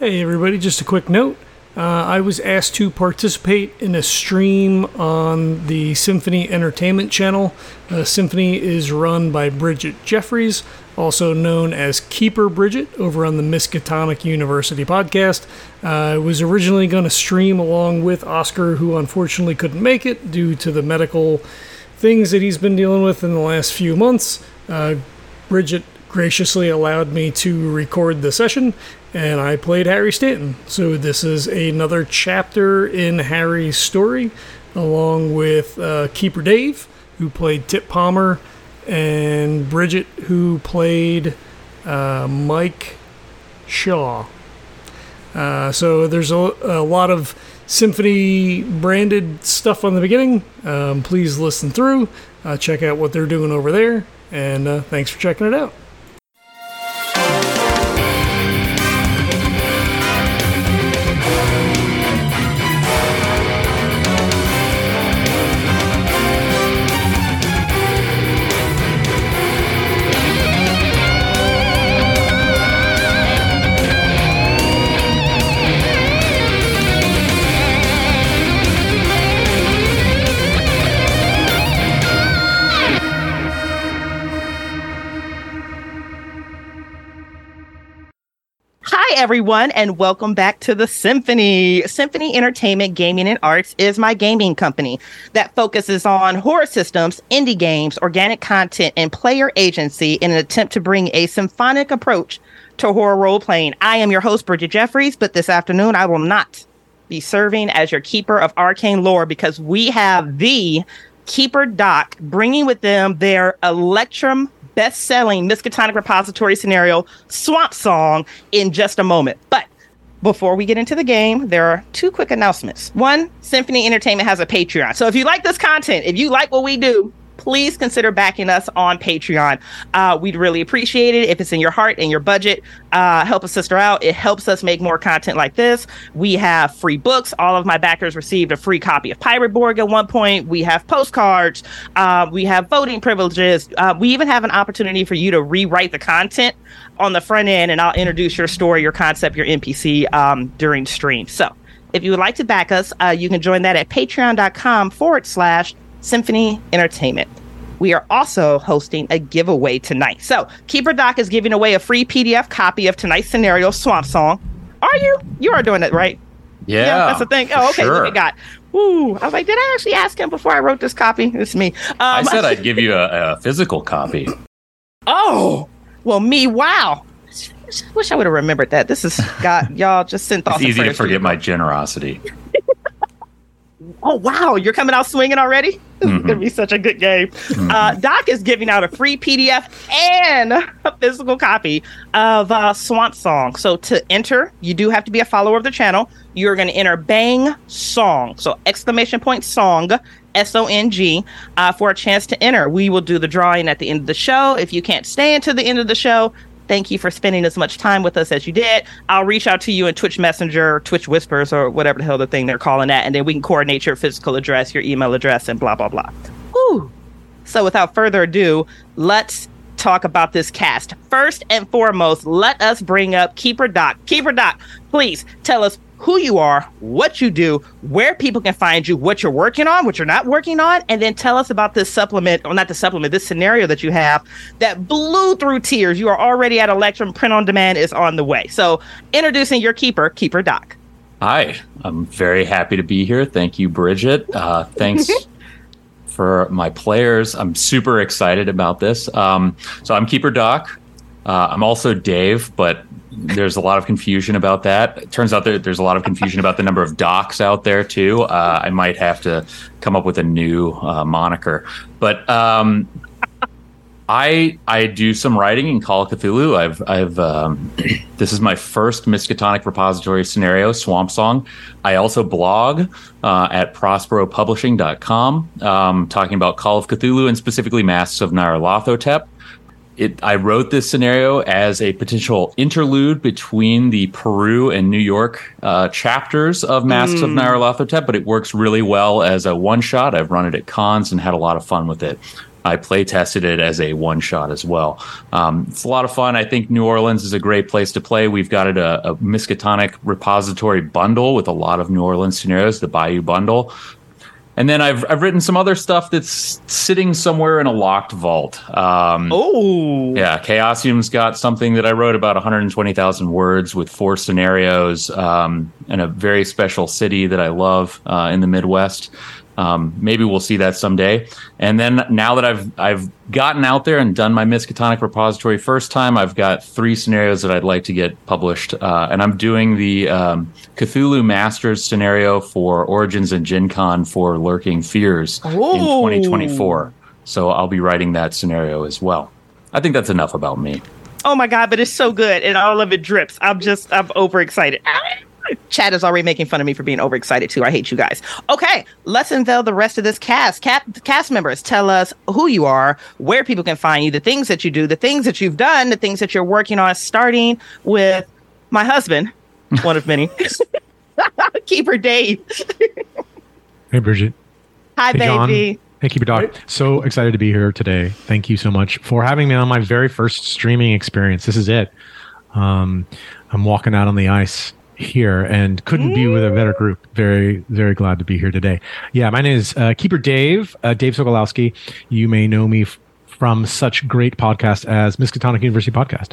Hey, everybody, just a quick note. Uh, I was asked to participate in a stream on the Symphony Entertainment channel. Uh, Symphony is run by Bridget Jeffries, also known as Keeper Bridget, over on the Miskatonic University podcast. Uh, I was originally going to stream along with Oscar, who unfortunately couldn't make it due to the medical things that he's been dealing with in the last few months. Uh, Bridget graciously allowed me to record the session, and I played Harry Stanton. So this is another chapter in Harry's story, along with uh, Keeper Dave, who played Tip Palmer, and Bridget, who played uh, Mike Shaw. Uh, so there's a, a, lot of symphony branded stuff on the beginning. Um, please listen through, uh, check out what they're doing over there, and uh, thanks for checking it out. Everyone, and welcome back to the Symphony. Symphony Entertainment Gaming and Arts is my gaming company that focuses on horror systems, indie games, organic content, and player agency in an attempt to bring a symphonic approach to horror role playing. I am your host, Bridget Jeffries, but this afternoon I will not be serving as your keeper of arcane lore because we have the Keeper Doc bringing with them their Electrum best selling Miskatonic repository scenario, Swamp Song, in just a moment. But before we get into the game, there are two quick announcements. One, Symphony Entertainment has a Patreon. So if you like this content, if you like what we do, please consider backing us on Patreon. Uh, we'd really appreciate it if it's in your heart and your budget. Uh, help a sister out. It helps us make more content like this. We have free books. All of my backers received a free copy of Pirate Borg at one point. We have postcards. Uh, we have voting privileges. Uh, we even have an opportunity for you to rewrite the content on the front end, and I'll introduce your story, your concept, your NPC um, during stream. So if you would like to back us, uh, you can join that at patreon.com forward slash Symphony Entertainment. We are also hosting a giveaway tonight. So, Keeper Doc is giving away a free PDF copy of tonight's scenario, Swamp Song. Are you? You are doing it, right? Yeah. yeah that's the thing. Oh, okay. Sure. Look at God. Ooh, I was like, did I actually ask him before I wrote this copy? It's me. Um, I said I'd give you a, a, physical copy. Oh, well, me, wow. I wish I would have remembered that. This is God, y'all just sent off. It's easy to forget my generosity. Oh wow, you're coming out swinging already. This mm-hmm. is gonna be such a good game. Mm-hmm. Uh, Doc is giving out a free PDF and a physical copy of uh, Swamp Song. So to enter, you do have to be a follower of the channel. You're going to enter Bang Song, so exclamation point song. S O N G, uh, for a chance to enter. We will do the drawing at the end of the show. If you can't stay until the end of the show, Thank you for spending as much time with us as you did. I'll reach out to you in Twitch Messenger, Twitch Whispers, or whatever the hell the thing they're calling that, and then we can coordinate your physical address, your email address, and blah blah blah. Whew. So without further ado, let's talk about this cast. First and foremost, let us bring up Keeper Doc. Keeper Doc, please tell us who you are, what you do, where people can find you, what you're working on, what you're not working on, and then tell us about this supplement, or not the supplement, this scenario that you have that blew through tiers. You are already at Electrum, print on demand is on the way. So, introducing your keeper, Keeper Doc. Hi, I'm very happy to be here. Thank you, Bridget. Uh, thanks. for my players, I'm super excited about this. Um, so I'm Keeper Doc. Uh, I'm also Dave, but there's a lot of confusion about that. It turns out that there's a lot of confusion about the number of docs out there too. Uh, I might have to come up with a new uh, moniker, but um, I I do some writing in Call of Cthulhu. I've I've um, this is my first Miskatonic repository scenario, Swamp Song. I also blog uh, at prosperopublishing.com, um, talking about Call of Cthulhu and specifically Masks of Nyarlathotep it, I wrote this scenario as a potential interlude between the Peru and New York uh, chapters of Masks mm. of Nyarlathotep, but it works really well as a one shot. I've run it at cons and had a lot of fun with it. I play tested it as a one shot as well. Um, it's a lot of fun. I think New Orleans is a great place to play. We've got it a, a Miskatonic repository bundle with a lot of New Orleans scenarios, the Bayou bundle. And then I've I've written some other stuff that's sitting somewhere in a locked vault. Um, oh, yeah, Chaosium's got something that I wrote about 120,000 words with four scenarios um, and a very special city that I love uh, in the Midwest. Um, maybe we'll see that someday. And then now that I've I've gotten out there and done my Miskatonic repository first time, I've got three scenarios that I'd like to get published, uh, and I'm doing the um, Cthulhu Masters scenario for Origins and Gen Con for Lurking Fears in 2024. So I'll be writing that scenario as well. I think that's enough about me. Oh my god, but it's so good and all of it drips. I'm just I'm overexcited. Chad is already making fun of me for being overexcited too. I hate you guys. Okay, let's unveil the rest of this cast. Cap- cast members, tell us who you are, where people can find you, the things that you do, the things that you've done, the things that you're working on. Starting with my husband, one of many, Keeper Dave. hey, Bridget. Hi, hey, baby. John. Hey, Keeper Dog. So excited to be here today. Thank you so much for having me on my very first streaming experience. This is it. Um, I'm walking out on the ice here and couldn't be with a better group. Very, very glad to be here today. Yeah, my name is uh, Keeper Dave, uh, Dave Sokolowski. You may know me f- from such great podcasts as Miskatonic University Podcast,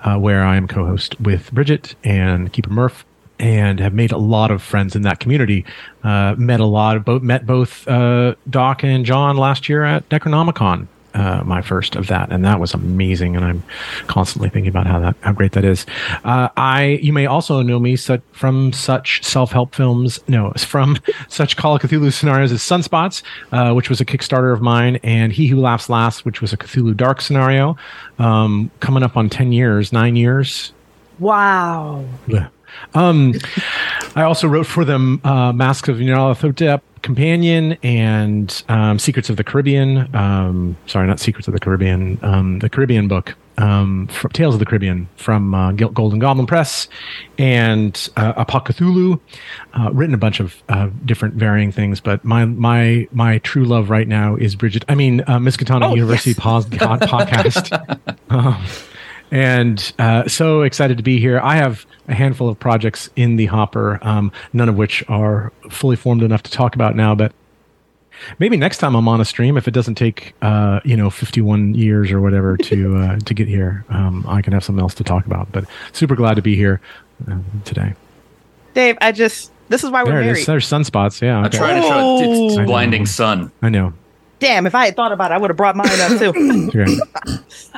uh, where I am co host with Bridget and Keeper Murph. And have made a lot of friends in that community. Uh, met a lot of both met both uh, Doc and John last year at Necronomicon uh, my first of that, and that was amazing. And I'm constantly thinking about how that how great that is. Uh, I you may also know me such, from such self help films. No, from such Call of Cthulhu scenarios as Sunspots, uh, which was a Kickstarter of mine, and He Who Laughs Last, which was a Cthulhu Dark scenario. Um, coming up on ten years, nine years. Wow. Yeah. Um, I also wrote for them uh, Masks of Nyarlathotep, Companion, and um, Secrets of the Caribbean. Um, sorry, not Secrets of the Caribbean. Um, the Caribbean book, um, Tales of the Caribbean from uh, Golden Goblin Press, and uh, Apocthulhu. Uh, written a bunch of uh, different varying things, but my my my true love right now is Bridget. I mean, uh, Miskatonic Oh, University yes. pos- podcast. Um, and uh, so excited to be here. I have a handful of projects in the hopper, um, none of which are fully formed enough to talk about now. But maybe next time I'm on a stream, if it doesn't take uh, you know 51 years or whatever to uh, to get here, um, I can have something else to talk about. But super glad to be here uh, today. Dave, I just this is why we're There married. There's sunspots. Yeah, I'm trying to show it. It's, Oh. it's blinding sun. I know. Damn, if I had thought about it, I would have brought mine up too. Okay.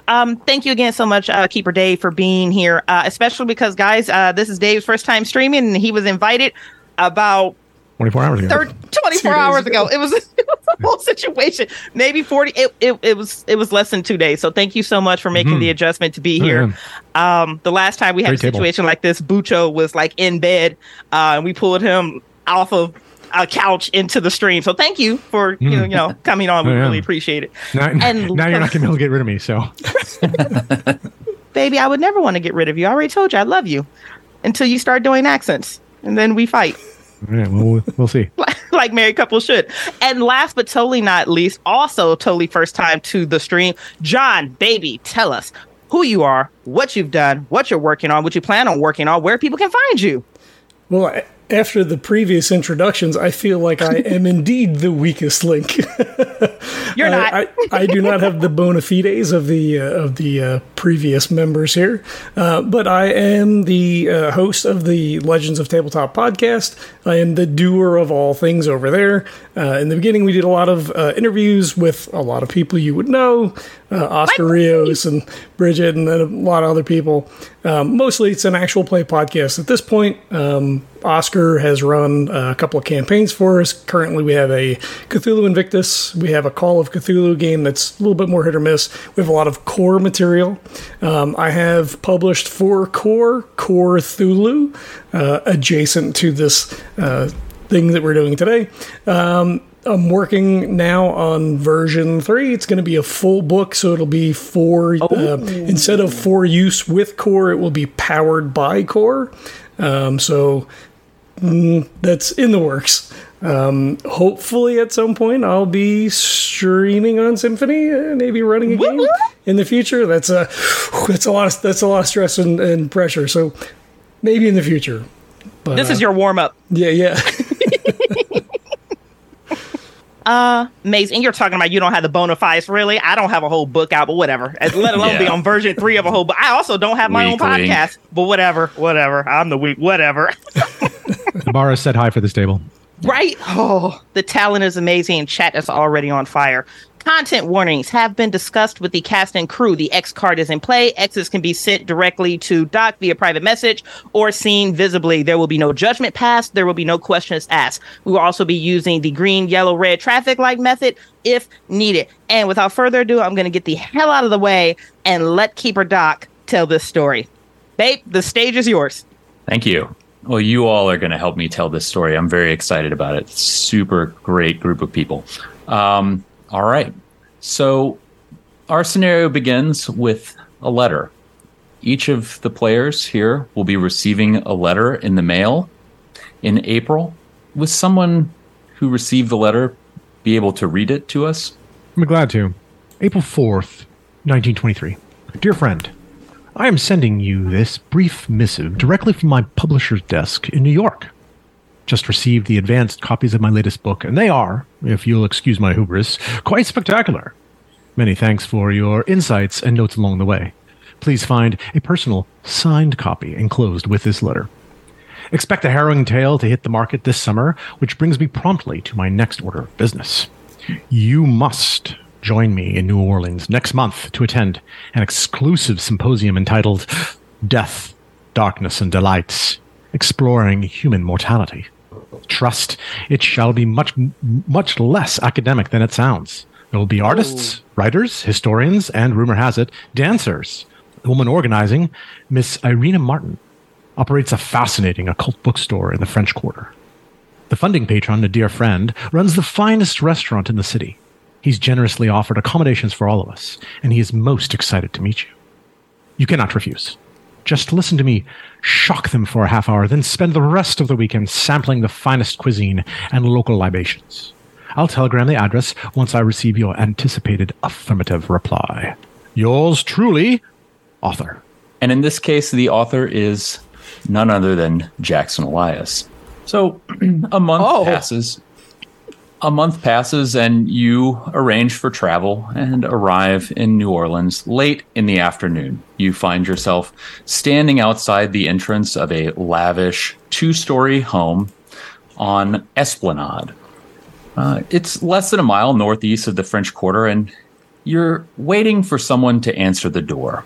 Um, thank you again so much, uh, Keeper Dave, for being here. Uh, especially because, guys, uh, this is Dave's first time streaming, and he was invited about 24 hours ago. 30, 24 hours ago. ago. It was, it was a whole situation. Maybe 40. It, it, it was it was less than two days. So thank you so much for making Mhm. the adjustment to be Oh, here. Um, the last time we had Great a table. situation like this, Bucho was like in bed, uh, and we pulled him off of a couch into the stream. So thank you for you know Mm. you know coming on. We Oh, yeah. really appreciate it. Now, And- now you're not going to be able to get rid of me. So baby, I would never want to get rid of you. I already told you I love you until you start doing accents, and then we fight yeah, well, we'll, we'll see. like married couples should. And last but totally not least, also totally first time to the stream, John, baby, tell us who you are, what you've done, what you're working on, what you plan on working on, where people can find you. Well, a- after the previous introductions, I feel like I am indeed the weakest link. You're not. I, I, I do not have the bona fides of the uh, of the uh, previous members here, uh, but I am the uh, host of the Legends of Tabletop podcast. I am the doer of all things over there. Uh, in the beginning, we did a lot of uh, interviews with a lot of people you would know, uh, Oscar Rios and Bridget, and then a lot of other people. Um, mostly, it's an actual play podcast at this point. Um, Oscar has run a couple of campaigns for us. Currently, we have a Cthulhu Invictus. We have a Call of Cthulhu game that's a little bit more hit or miss. We have a lot of core material. Um, I have published for core, Core Cthulhu, uh, adjacent to this uh, thing that we're doing today. Um, I'm working now on version three. It's going to be a full book, so it'll be for uh, instead of for use with core, it will be powered by core. Um, so mm, that's in the works. Um, hopefully, at some point, I'll be streaming on Symphony, uh, maybe running a game in the future. That's a that's a lot of that's a lot of stress and, and pressure. So maybe in the future. But, This uh, is your warm up. yeah yeah. Uh, amazing. And you're talking about you don't have the bona fides, really? I don't have a whole book out, but whatever. As- Let alone be on version three of a whole book. I also don't have my Weak own podcast, but whatever, whatever. I'm the weak, whatever. Ibarra said hi for this table. Right? Oh, the talent is amazing and chat is already on fire. Content warnings have been discussed with the cast and crew. The X card is in play. X's can be sent directly to Doc via private message or seen visibly. There will be no judgment passed. There will be no questions asked. We will also be using the green, yellow, red traffic light method if needed. And without further ado, I'm going to get the hell out of the way and let Keeper Doc tell this story. Babe, the stage is yours. Thank you. Well, you all are going to help me tell this story. I'm very excited about it. Super great group of people. Um, all right. So, our scenario begins with a letter. Each of the players here will be receiving a letter in the mail in April. With someone who received the letter be able to read it to us? I'm glad to. April 4th, 1923. Dear friend, I am sending you this brief missive directly from my publisher's desk in New York. Just received the advanced copies of my latest book, and they are, if you'll excuse my hubris, quite spectacular. Many thanks for your insights and notes along the way. Please find a personal signed copy enclosed with this letter. Expect a harrowing tale to hit the market this summer, which brings me promptly to my next order of business. You must join me in New Orleans next month to attend an exclusive symposium entitled Death, Darkness, and Delights Exploring Human Mortality. Trust, it shall be much, much less academic than it sounds. There will be artists, writers, historians, and rumor has it, dancers. The woman organizing, Miss Irina Martin, operates a fascinating occult bookstore in the French Quarter. The funding patron, a dear friend, runs the finest restaurant in the city. He's generously offered accommodations for all of us, and he is most excited to meet you. You cannot refuse. Just listen to me shock them for a half hour, then spend the rest of the weekend sampling the finest cuisine and local libations. I'll telegram the address once I receive your anticipated affirmative reply. Yours truly, author. And in this case, the author is none other than Jackson Elias. So a month Oh. passes. A month passes, and you arrange for travel and arrive in New Orleans late in the afternoon. You find yourself standing outside the entrance of a lavish two story home on Esplanade. Uh, it's less than a mile northeast of the French Quarter, and you're waiting for someone to answer the door.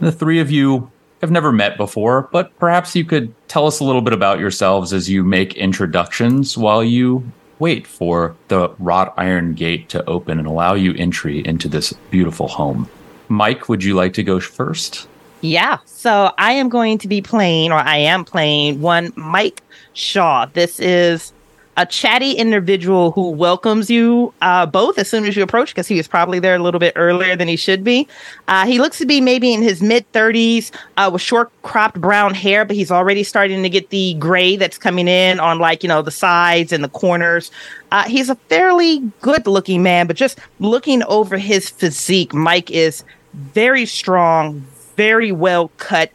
The three of you have never met before, but perhaps you could tell us a little bit about yourselves as you make introductions while you wait for the wrought iron gate to open and allow you entry into this beautiful home. Mike, would you like to go first? Yeah. So I am going to be playing, or I am playing one Mike Shaw. This is a chatty individual who welcomes you uh, both as soon as you approach, because he was probably there a little bit earlier than he should be. Uh, he looks to be maybe in his mid 30s uh, with short cropped brown hair, but he's already starting to get the gray that's coming in on like, you know, the sides and the corners. Uh, he's a fairly good looking man, but just looking over his physique, Mike is very strong, very well cut,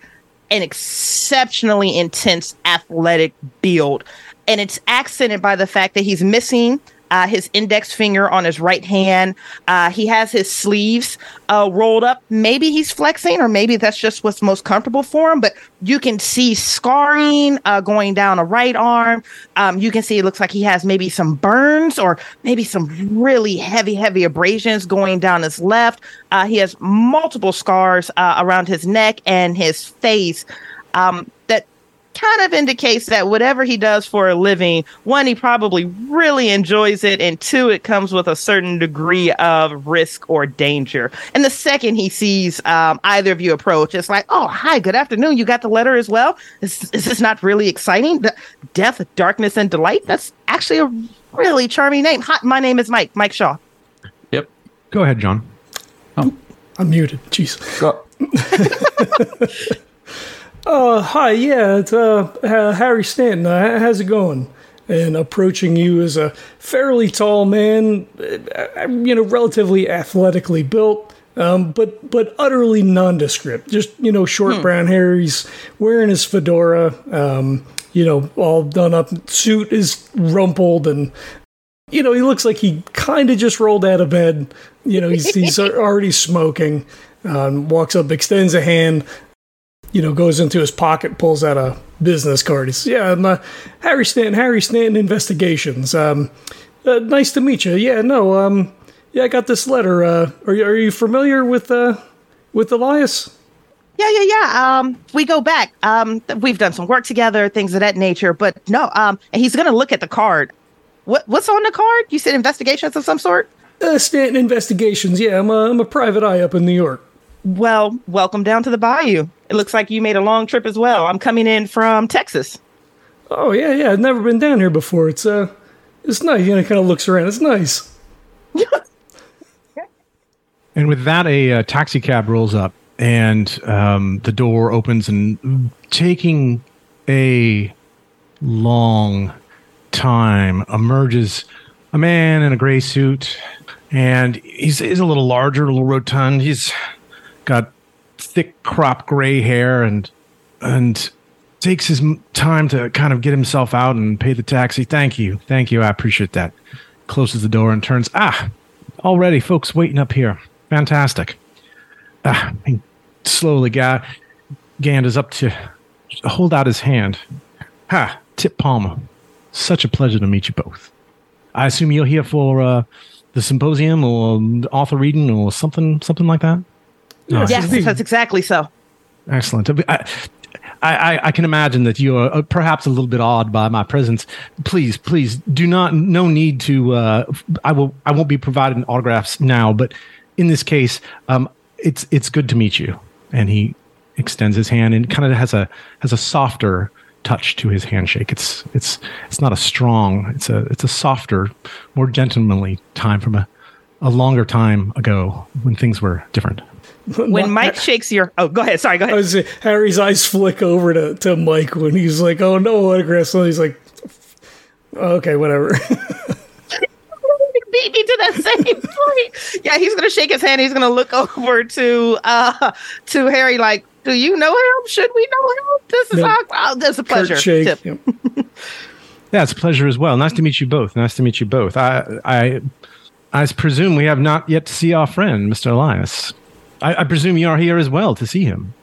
an exceptionally intense athletic build. And it's accented by the fact that he's missing uh, his index finger on his right hand. Uh, he has his sleeves uh, rolled up. Maybe he's flexing, or maybe that's just what's most comfortable for him. But you can see scarring uh, going down a right arm. Um, you can see it looks like he has maybe some burns or maybe some really heavy, heavy abrasions going down his left. Uh, he has multiple scars uh, around his neck and his face um, that kind of indicates that whatever he does for a living, one, he probably really enjoys it, and two, it comes with a certain degree of risk or danger. And the second he sees um, either of you approach, it's like, oh, hi, good afternoon. You got the letter as well? Is, is this not really exciting? The Death, Darkness, and Delight? That's actually a really charming name. Hi, my name is Mike, Mike Shaw. Yep. Go ahead, John. I'm muted. Jeez. Go. Uh, hi, yeah, it's uh, uh, Harry Stanton. Uh, how's it going? and approaching you is a fairly tall man, uh, you know, relatively athletically built, um, but but utterly nondescript. Just you know, short brown hair. He's wearing his fedora. Um, you know, all done up. Suit is rumpled and you know, he looks like he kind of just rolled out of bed. You know, he's he's already smoking. Um, walks up, extends a hand. You know, goes into his pocket, pulls out a business card. He says, "Yeah, I'm uh, Harry Stanton. Harry Stanton Investigations. Um, uh, nice to meet you. Yeah, no, um, yeah, I got this letter. Uh, are you are you familiar with uh with Elias?" Yeah, yeah, yeah. Um, we go back. Um, we've done some work together, things of that nature. But no, um, and he's gonna look at the card. What what's on the card? You said investigations of some sort. Uh, Stanton Investigations. Yeah, I'm a, I'm a private eye up in New York. Well, welcome down to the bayou. It looks like you made a long trip as well. I'm coming in from Texas. Oh yeah, yeah. I've never been down here before. It's uh, it's nice. You know, kind of looks around. It's nice. And with that, a, uh taxi cab rolls up, and um, the door opens, and taking a long time emerges a man in a gray suit, and he's, he's a little larger, a little rotund. He's got thick crop gray hair, and and takes his time to kind of get himself out and pay the taxi. Thank you, thank you, I appreciate that. Closes the door and turns. Ah, already folks waiting up here. Fantastic. Ah, he slowly ga- ganders up to hold out his hand. Ha, Tip Palmer. Such a pleasure to meet you both. I assume you're here for uh, the symposium or author reading or something, something like that. Yes, Yes, indeed. that's exactly so. Excellent. I, I, I can imagine that you are uh, perhaps a little bit awed by my presence. Please, please do not. No need to. Uh, I will. I won't be providing autographs now, but in this case, um, it's it's good to meet you. And he extends his hand and kind of has a has a softer touch to his handshake. It's it's it's not a strong. It's a it's a softer, more gentlemanly time from a a longer time ago when things were different. When Mike shakes your oh, go ahead. Sorry, go I ahead. was Harry's eyes flick over to, to Mike when he's like, "Oh no, autographs!" And he's like, "Okay, whatever." beat me to that same point. Yeah, he's gonna shake his hand. He's gonna look over to uh to Harry like, do you know him? Should we know him? This is No. our oh, this is a pleasure. Shake. Tip. Yep. Yeah, it's a pleasure as well. Nice to meet you both. Nice to meet you both. I I I presume we have not yet to see our friend, Mr. Elias. I, I presume you are here as well to see him.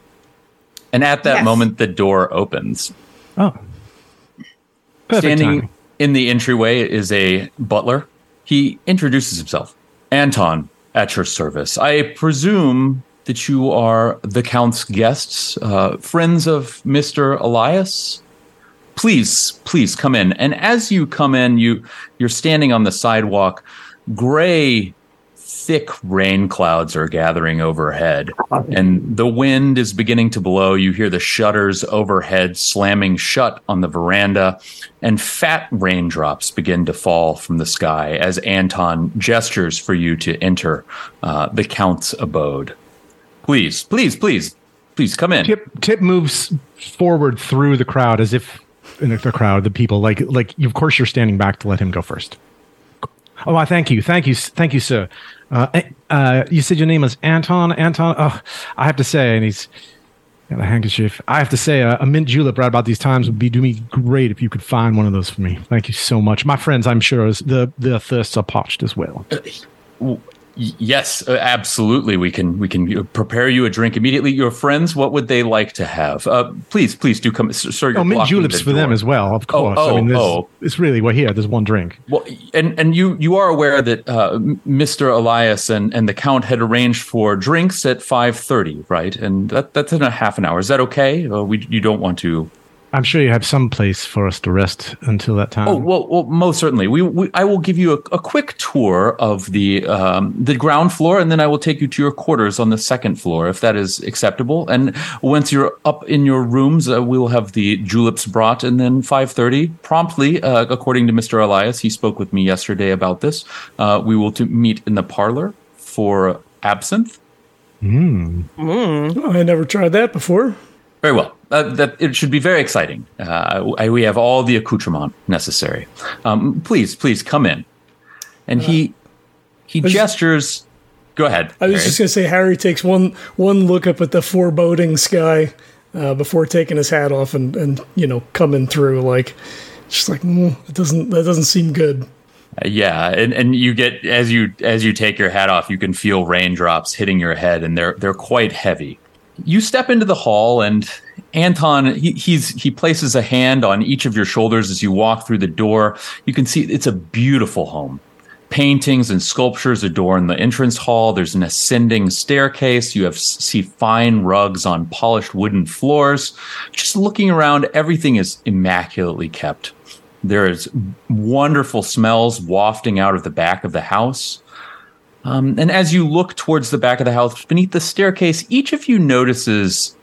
And at that Yes. moment, the door opens. Oh. Perfect Standing timing. in the entryway is a butler. He introduces himself. Anton, at your service. I presume that you are the Count's guests, uh, friends of Mr. Elias. Please, please come in. And as you come in, you you're standing on the sidewalk. Gray, thick rain clouds are gathering overhead, and the wind is beginning to blow. You hear the shutters overhead slamming shut on the veranda, and fat raindrops begin to fall from the sky as Anton gestures for you to enter uh, the Count's abode. Please, please, please, please come in. Tip Tip moves forward through the crowd as if in the crowd, the people like like of course you're standing back to let him go first. Oh, I thank you, thank you, thank you, sir. Uh, eh, uh, you said your name was Anton. Anton. Oh, I have to say, and he's got a handkerchief. I have to say, uh, a mint julep right about these times would be do me great if you could find one of those for me. Thank you so much, my friends. I'm sure the the thirsts are parched as well. Yes, uh, absolutely. We can we can uh, prepare you a drink immediately. Your friends, what would they like to have? Uh, please, please do come. Sir, you're Oh, mint juleps the for them as well, of Oh, course. I oh, mean, there's- oh. it's really we're here. There's one drink. Well, and and you you are aware that uh, Mr. Elias and, and the Count had arranged for drinks at five thirty, right? And that that's in a half an hour. Is that okay? Uh, we you don't want to. I'm sure you have some place for us to rest until that time. Oh well, well most certainly. We, we I will give you a, a quick tour of the um, the ground floor, and then I will take you to your quarters on the second floor, if that is acceptable. And once you're up in your rooms, uh, we will have the juleps brought, and then five thirty promptly, uh, according to Mister Elias, he spoke with me yesterday about this. Uh, we will to meet in the parlor for absinthe. Oh, I never tried that before. Very well. uh, that it should be very exciting. Uh, I, we have all the accoutrement necessary. Um, please, please come in. And he he was- gestures. Go ahead. I was Harry. just gonna say Harry takes one one look up at the foreboding sky uh, before taking his hat off and, and you know coming through like just like mm, it doesn't that doesn't seem good. Uh, yeah, and, and you get as you as you take your hat off, you can feel raindrops hitting your head, and they're they're quite heavy. You step into the hall, and Anton he, he's he places a hand on each of your shoulders as you walk through the door. You can see it's a beautiful home. Paintings and sculptures adorn the entrance hall. There's an ascending staircase. You have see fine rugs on polished wooden floors. Just looking around, everything is immaculately kept. There is wonderful smells wafting out of the back of the house. Um, and as you look towards the back of the house, beneath the staircase, each of you notices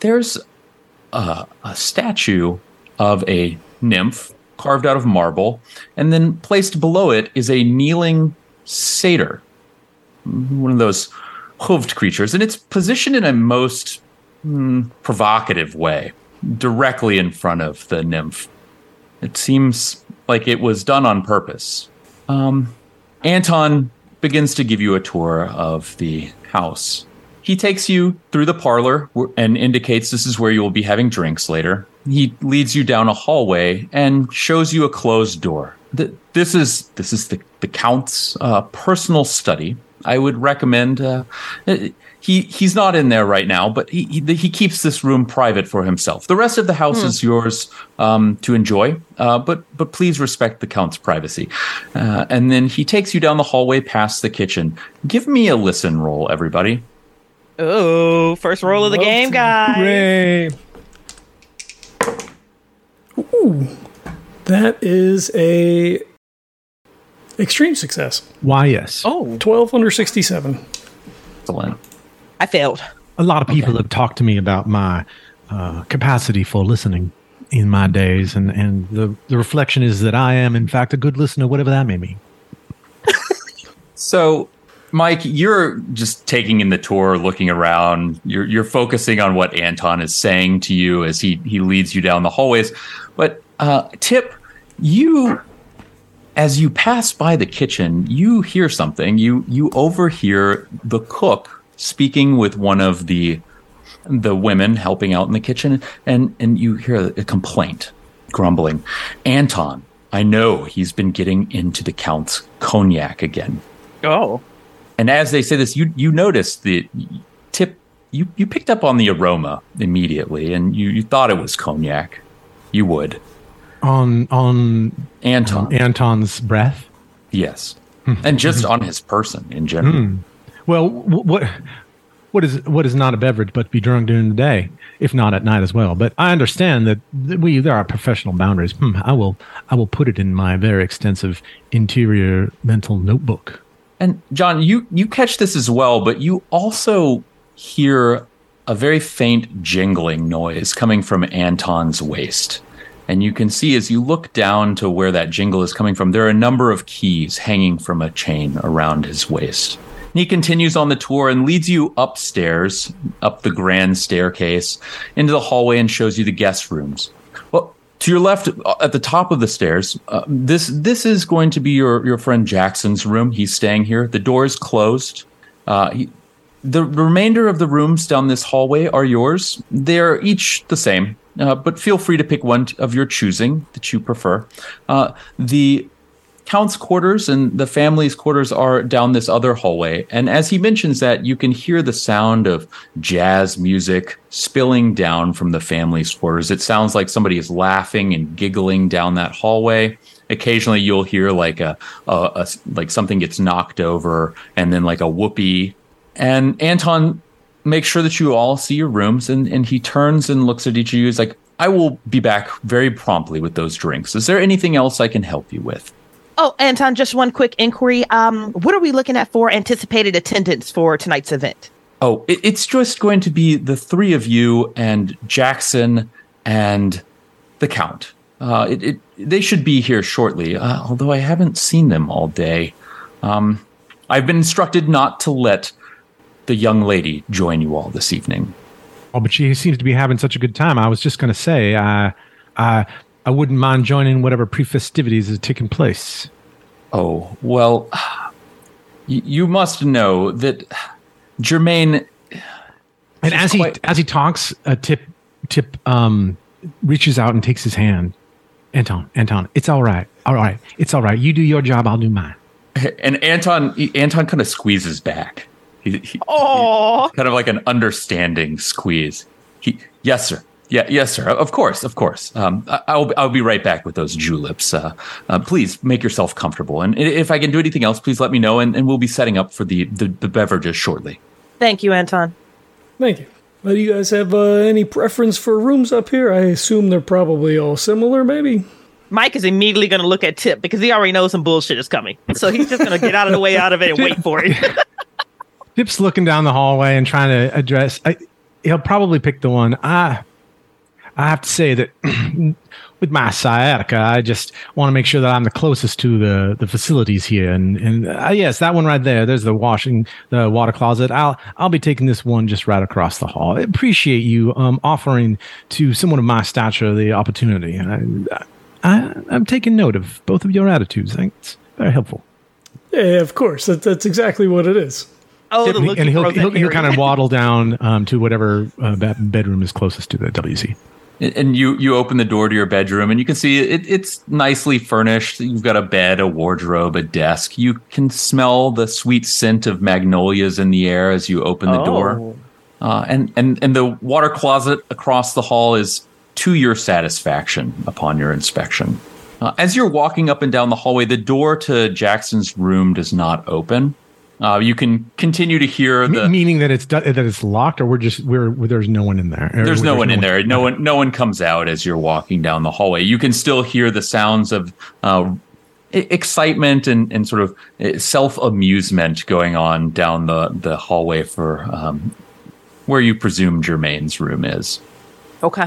there's a, a statue of a nymph carved out of marble, and then placed below it is a kneeling satyr, one of those hooved creatures, and it's positioned in a most mm, provocative way, directly in front of the nymph. It seems like it was done on purpose. Um, Anton begins to give you a tour of the house. He takes you through the parlor and indicates this is where you will be having drinks later. He leads you down a hallway and shows you a closed door. This is this is the the count's uh, personal study. I would recommend. Uh, he he's not in there right now, but he, he he keeps this room private for himself. The rest of the house is yours um, to enjoy, uh, but but please respect the count's privacy. Uh, and then he takes you down the hallway past the kitchen. Give me a listen roll, everybody. Oh, first roll of the game, guys. Hooray! Ooh, that is a extreme success. Why, yes. Oh, Twelve under sixty-seven. Excellent. I failed. A lot of people have talked to me about my uh, capacity for listening in my days, and, and the, the reflection is that I am, in fact, a good listener, whatever that may mean. So, Mike, you're just taking in the tour, looking around. You're you're focusing on what Anton is saying to you as he he leads you down the hallways. But uh, Tip, you as you pass by the kitchen, you hear something. You you overhear the cook speaking with one of the the women helping out in the kitchen, and and you hear a complaint, grumbling. Anton, I know he's been getting into the count's cognac again. Oh, And as they say this, you you notice the tip. You you picked up on the aroma immediately, and you, you thought it was cognac. You would, On on Anton. Anton's breath. yes, and just on his person in general. Hmm. Well, what what is what is not a beverage but be drunk during the day, if not at night as well. But I understand that we there are professional boundaries. Hmm, I will I will put it in my very extensive interior mental notebook. And John, you you catch this as well, but you also hear a very faint jingling noise coming from Anton's waist. And you can see as you look down to where that jingle is coming from, there are a number of keys hanging from a chain around his waist. He continues on the tour and leads you upstairs, up the grand staircase, into the hallway and shows you the guest rooms. Well, to your left, uh, at the top of the stairs, uh, this this is going to be your your friend Jackson's room. He's staying here. The door is closed. Uh, he, the remainder of the rooms down this hallway are yours. They're each the same, uh, but feel free to pick one of your choosing that you prefer. Uh, the Count's quarters and the family's quarters are down this other hallway. And as he mentions that, you can hear the sound of jazz music spilling down from the family's quarters. It sounds like somebody is laughing and giggling down that hallway. Occasionally, you'll hear like a, a, a like something gets knocked over, and then like a whoopee. And Anton makes sure that you all see your rooms, and and he turns and looks at each of you. He's like, "I will be back very promptly with those drinks. Is there anything else I can help you with?" Oh, Anton. Just one quick inquiry. Um, what are we looking at for anticipated attendance for tonight's event? Oh, it, it's just going to be the three of you and Jackson and the Count. Uh, it, it, they should be here shortly, uh, although I haven't seen them all day. Um, I've been instructed not to let the young lady join you all this evening. Oh, but she seems to be having such a good time. I was just going to say, I, I, I wouldn't mind joining whatever pre-festivities is taking place. Oh, well, you must know that Germain. And as quite- he as he talks, uh, Tip Tip um, reaches out and takes his hand. Anton, Anton, it's all right. All right, it's all right. You do your job, I'll do mine. And Anton, Anton kind of squeezes back. He, he, Oh, kind of like an understanding squeeze. He, yes, sir. Yeah, yes, sir. Of course, of course. Um, I, I'll I'll be right back with those juleps. Uh, uh, please make yourself comfortable, and if I can do anything else, please let me know, and, and we'll be setting up for the, the, the beverages shortly. thank you, Anton. Thank you. Uh, do you guys have uh, any preference for rooms up here? I assume they're probably all similar, maybe. Mike is immediately going to look at Tip because he already knows some bullshit is coming. So he's just going to get out of the way out of it and wait for it. Tip's looking down the hallway and trying to address. I, he'll probably pick the one. I, I have to say that with my sciatica, I just want to make sure that I'm the closest to the, the facilities here. And and uh, yes, that one right there. There's the washing, the water closet. I'll I'll be taking this one just right across the hall. I appreciate you um, offering to someone of my stature the opportunity. I, I I'm taking note of both of your attitudes. I think it's very helpful. Yeah, yeah, of course. That, that's exactly what it is. Oh, the and, and he he'll, he'll, he'll kind of waddle down um, to whatever uh, bedroom is closest to the WC. And you you open the door to your bedroom, and you can see it, it's nicely furnished. You've got a bed, a wardrobe, a desk. You can smell the sweet scent of magnolias in the air as you open the door. Oh. Uh, and and and the water closet across the hall is to your satisfaction upon your inspection. Uh, as you're walking up and down the hallway, the door to Jackson's room does not open. Uh, you can continue to hear M- the. meaning that it's du- that it's locked, or we're just we're, there's no one in there. Or There's no one in there. No one. No one comes out as you're walking down the hallway. You can still hear the sounds of uh, excitement and, and sort of self amusement going on down the the hallway for um, where you presume Germain's room is. Okay.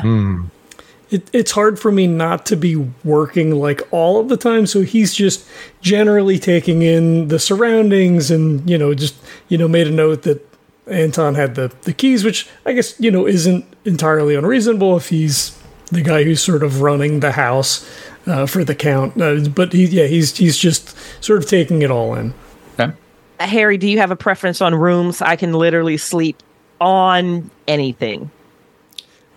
It, it's hard for me not to be working like all of the time. So he's just generally taking in the surroundings and, you know, just, you know, made a note that Anton had the, the keys, which I guess, you know, isn't entirely unreasonable if he's the guy who's sort of running the house uh, for the count. Uh, but he, yeah, he's, he's just sort of taking it all in. Okay. Harry, do you have a preference on rooms? I can literally sleep on anything.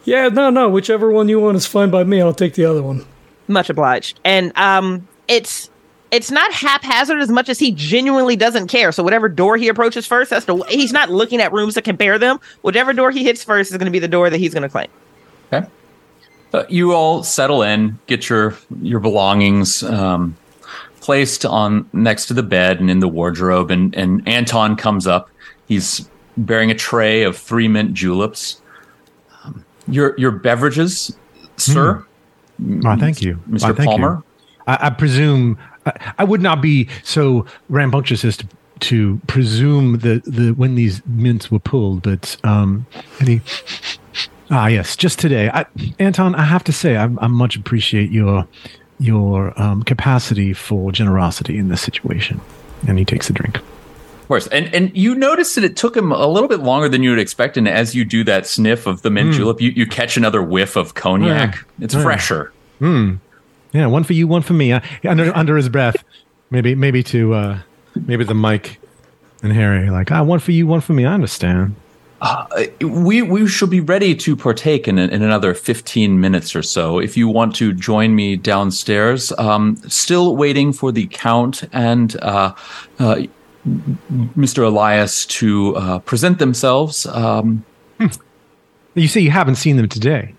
Yeah, no, no, whichever one you want is fine by me. I'll take the other one. Much obliged. And um, it's it's not haphazard as much as he genuinely doesn't care. So whatever door he approaches first, that's the he's not looking at rooms to compare them. Whatever door he hits first is going to be the door that he's going to claim. Okay. Uh, you all settle in, get your your belongings um, placed on next to the bed and in the wardrobe, and and Anton comes up. He's bearing a tray of three mint juleps. Your your beverages, sir, Why, thank you, Mr. Thank you. Palmer. I, I presume I, I would not be so rambunctious as to, to presume that the when these mints were pulled, but um, any. Ah, yes, just today, I, Anton. I have to say, I, I much appreciate your your um, capacity for generosity in this situation. And he takes a drink. Of course, and and you notice that it took him a little bit longer than you would expect. And as you do that sniff of the mint julep, you, you catch another whiff of cognac. Mm. It's Mm. fresher. Yeah, one for you, one for me. Uh, under under his breath, maybe maybe to uh, maybe the Mike and Harry, like ah, one for you, one for me. I understand. we we shall be ready to partake in, in another 15 minutes or so if you want to join me downstairs um, still waiting for the count and uh, uh, mr elias to uh, present themselves um, You say you haven't seen them today.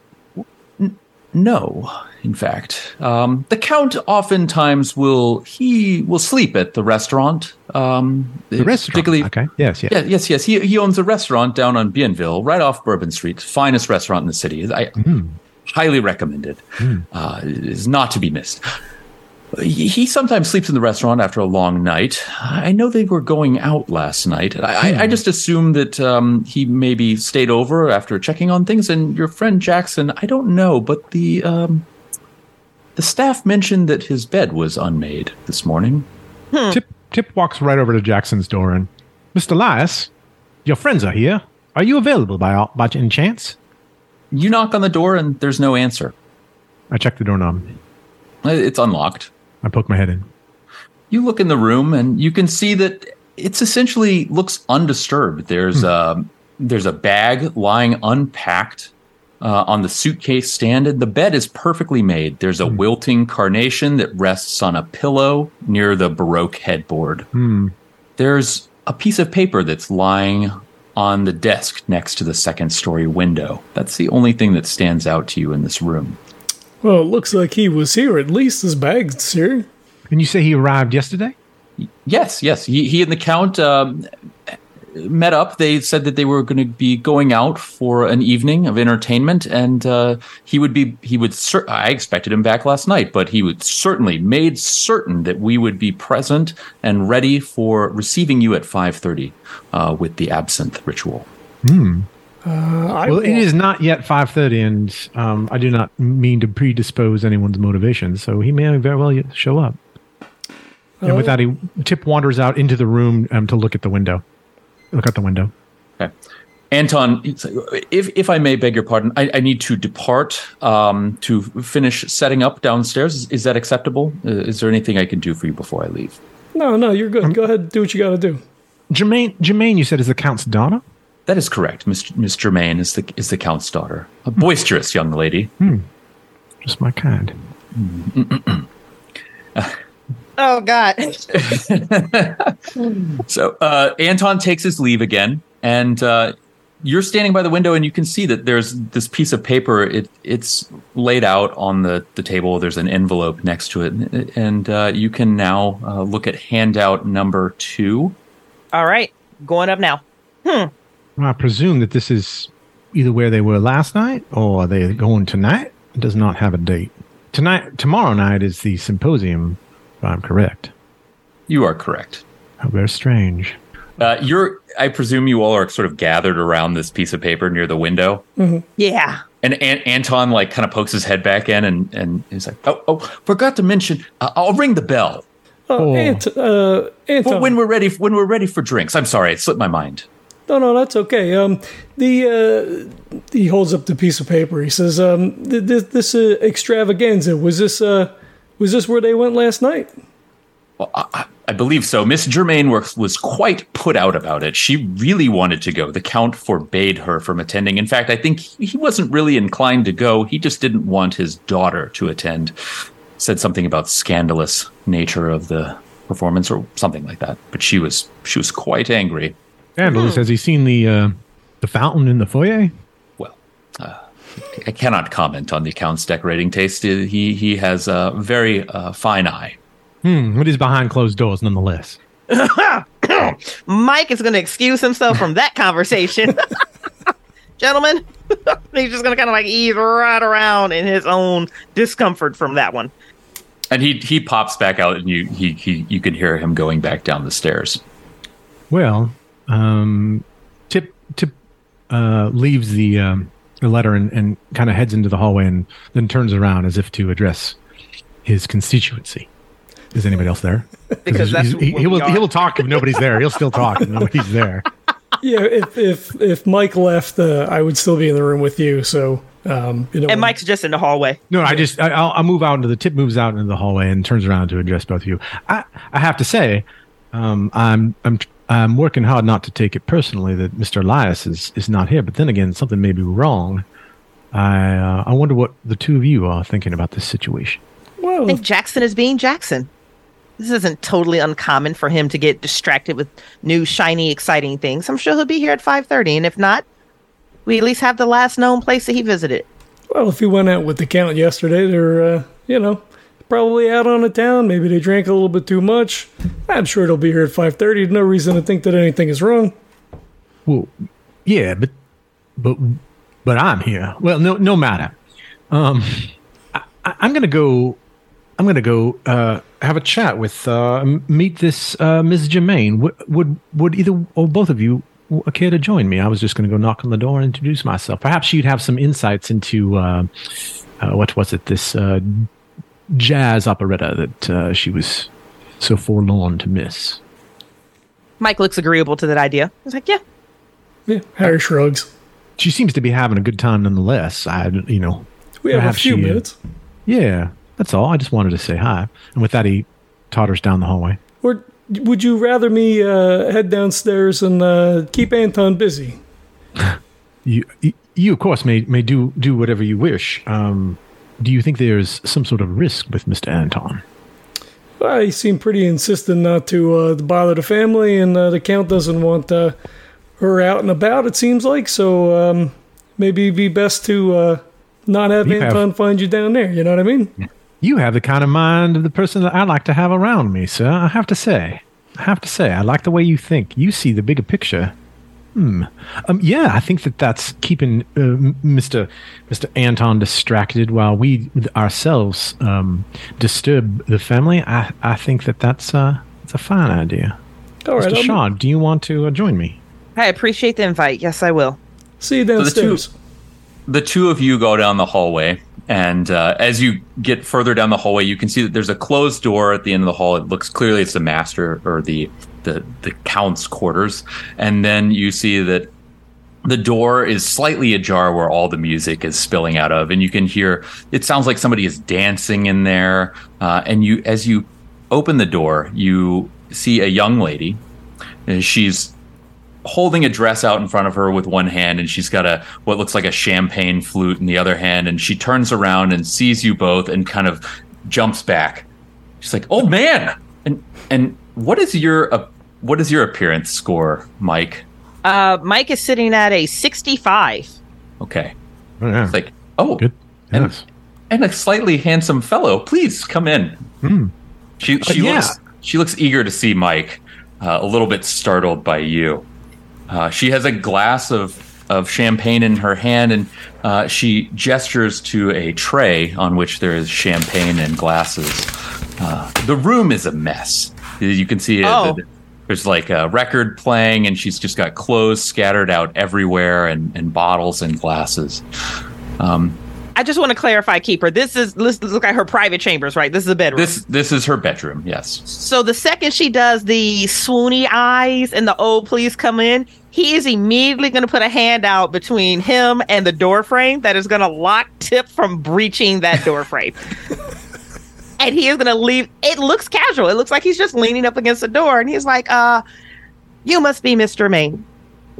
no in fact um, the count oftentimes will he will sleep at the restaurant um, The restaurant. particularly okay. Yes. Yes. Yeah, yes, yes. He he owns a restaurant down on Bienville, right off Bourbon Street. Finest restaurant in the city. I highly recommend it. Uh, it is not to be missed. He he sometimes sleeps in the restaurant after a long night. I know they were going out last night. I, I, I just assumed that um, he maybe stayed over after checking on things. And your friend Jackson, I don't know, but the um, the staff mentioned that his bed was unmade this morning. Tip Tip walks right over to Jackson's door and Mr. Elias, your friends are here. Are you available by all, by any chance? You knock on the door and there's no answer. I check the doorknob. It's unlocked. I poke my head in. You look in the room and you can see that it's essentially looks undisturbed. There's a there's a bag lying unpacked uh, on the suitcase stand, and the bed is perfectly made. There's a wilting carnation that rests on a pillow near the baroque headboard. Hmm. There's a piece of paper that's lying on the desk next to the second story window. That's the only thing that stands out to you in this room. Well, it looks like he was here. At least his bag's here. And you say he arrived yesterday? Yes, yes. He, he and the count um, met up. They said that they were going to be going out for an evening of entertainment, and uh, he would be. He would. Cer- I expected him back last night, but he would certainly made certain that we would be present and ready for receiving you at five thirty uh, with the absinthe ritual. I Well, it is not yet 5.30, and um, I do not mean to predispose anyone's motivation, so he may very well show up. And with that, he Tip wanders out into the room um, to look at the window. Look out the window. Okay. Anton, if if I may beg your pardon, I, I need to depart um, to finish setting up downstairs. Is, is that acceptable? Uh, is there anything I can do for you before I leave? No, no, you're good. Go ahead, do what you got to do. Jermaine, Jermaine, you said is the Count's daughter? That is correct. Miss Miss Germain is the is the count's daughter, a boisterous young lady. Just my kind. Oh God. So uh, Anton takes his leave again, and uh, you're standing by the window, and you can see that there's this piece of paper. It it's laid out on the the table. There's an envelope next to it, and uh, you can now uh, look at handout number two. All right, going up now. I presume that this is either where they were last night or they're going tonight? It does not have a date. Tonight, tomorrow night is the symposium, if I'm correct. You are correct. How very strange. Uh, you're. I presume you all are sort of gathered around this piece of paper near the window. Yeah. And An- Anton like kind of pokes his head back in, and and he's like, "Oh, oh, forgot to mention. Uh, I'll ring the bell Oh, Oh. Ant, uh, Anton. But when we're ready. When we're ready for drinks. I'm sorry, it slipped my mind. No, no, that's okay. Um, the uh, he holds up the piece of paper. He says, um, this, this uh, extravaganza was this uh, was this where they went last night? Well, I, I- believe so. Miss Germain was, quite put out about it. She really wanted to go. The Count forbade her from attending. In fact, I think he wasn't really inclined to go. He just didn't want his daughter to attend. Said something about scandalous nature of the performance or something like that. But she was she was quite angry. Scandalous. Has he seen the uh, the fountain in the foyer? Well, uh, I cannot comment on the Count's decorating taste. He he has a very uh, fine eye. Hmm, it is behind closed doors, nonetheless. Mike is going to excuse himself from that conversation. Gentlemen, he's just going to kind of like ease right around in his own discomfort from that one. And he he pops back out, and you he, he you can hear him going back down the stairs. Well, um, Tip Tip uh, leaves the um, the letter and, and kind of heads into the hallway and then turns around as if to address his constituency. Is anybody else there? Because that's He's- he, he will are. he will talk if nobody's there. He'll still talk if nobody's there. Yeah, if if if Mike left, uh, I would still be in the room with you. So, um, you know, And Mike's just in the hallway. No, I just I, I'll, I'll move out into the tip moves out into the hallway and turns around to address both of you. I I have to say, um, I'm I'm I'm working hard not to take it personally that Mr. Elias is is not here. But then again, something may be wrong. I uh, I wonder what the two of you are thinking about this situation. I think Jackson is being Jackson. This isn't totally uncommon for him to get distracted with new, shiny, exciting things. I'm sure he'll be here at 5.30. And if not, we at least have the last known place that he visited. well, if he went out with the count yesterday, they're uh, you know probably out on the town. Maybe they drank a little bit too much. I'm sure it'll be here at five thirty. No reason to think that anything is wrong. Well, yeah, but but but I'm here. Well, no no matter. Um, I, I'm gonna go. I'm gonna go uh, have a chat with uh, meet this uh, Ms. Germain. Would, would would either or both of you care to join me? I was just gonna go knock on the door and introduce myself. Perhaps you'd have some insights into uh, uh, what was it? This uh, jazz operetta that uh, she was so forlorn to miss. Mike looks agreeable to that idea. He's like, yeah, Yeah, Harry shrugs. She seems to be having a good time nonetheless. I, you know, We have a few she, uh, minutes. yeah, that's all. I just wanted to say hi. And with that, he totters down the hallway. Or would you rather me uh, head downstairs and uh, keep Anton busy? You, you, you of course, may may do do whatever you wish. Um, do you think there's some sort of risk with Mister Anton? Well, he seemed pretty insistent not to uh, bother the family, and uh, the count doesn't want uh, her out and about. It seems like so. Um, maybe it'd be best to uh, not have You have- Anton find you down there. You know what I mean? You have the kind of mind of the person that I like to have around me, sir. I have to say. I have to say, I like the way you think. You see the bigger picture. Hmm. Um, yeah, I think that that's keeping uh, Mr. Mr. Anton distracted while we ourselves um, disturb the family. I, I think that that's uh, it's a fine idea. All right, Mr. I'll Shaw, do you want to uh, join me? I appreciate the invite. Yes, I will. see you the two- the two of you go down the hallway and uh, as you get further down the hallway you can see that there's a closed door at the end of the hall it looks clearly it's the master or the the, the count's quarters. And then you see that the door is slightly ajar where all the music is spilling out of. And you can hear it sounds like somebody is dancing in there. Uh, and you as you open the door you see a young lady. And she's holding a dress out in front of her with one hand and she's got a what looks like a champagne flute in the other hand. And she turns around and sees you both and kind of jumps back. She's like oh man! And and what is your uh, what is your appearance score mike Uh, Mike is sitting at a 65. okay Oh, yeah. it's like oh Good. and, Yes. and a slightly handsome fellow please come in Hmm. she she yeah. looks she looks eager to see mike uh, a little bit startled by you Uh, she has a glass of, of champagne in her hand, and uh, she gestures to a tray on which there is champagne and glasses. Uh, the room is a mess. You can see it. Oh. There's like a record playing, and she's just got clothes scattered out everywhere, and, and bottles and glasses. Um, I just want to clarify, Keeper. This is this look like her private chambers, right? This is a bedroom. this this is her bedroom. Yes. so the second she does the swoony eyes and the oh please come in, he is immediately going to put a hand out between him and the door frame that is going to lock Tip from breaching that door frame. And he is going to leave. It looks casual. It looks like he's just leaning up against the door, and he's like, "Uh, you must be Mister Maine.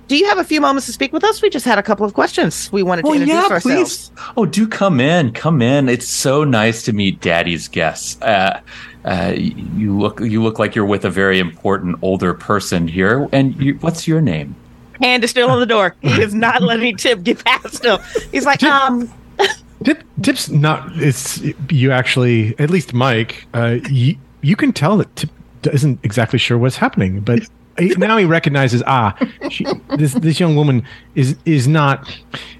Do you have a few moments to speak with us? We just had a couple of questions. We wanted to Oh introduce yeah, ourselves. please. Oh, do come in, come in. It's so nice to meet Daddy's guests. Uh, uh, you look you look like you're with a very important older person here. And you, what's your name? Hand is still on the door. He is not letting Tip get past him. He's like, um." Tip, Tip's not. It's you actually. At least Mike. Uh, you you can tell that Tip isn't exactly sure what's happening, but now he recognizes. Ah, she, this this young woman is is not.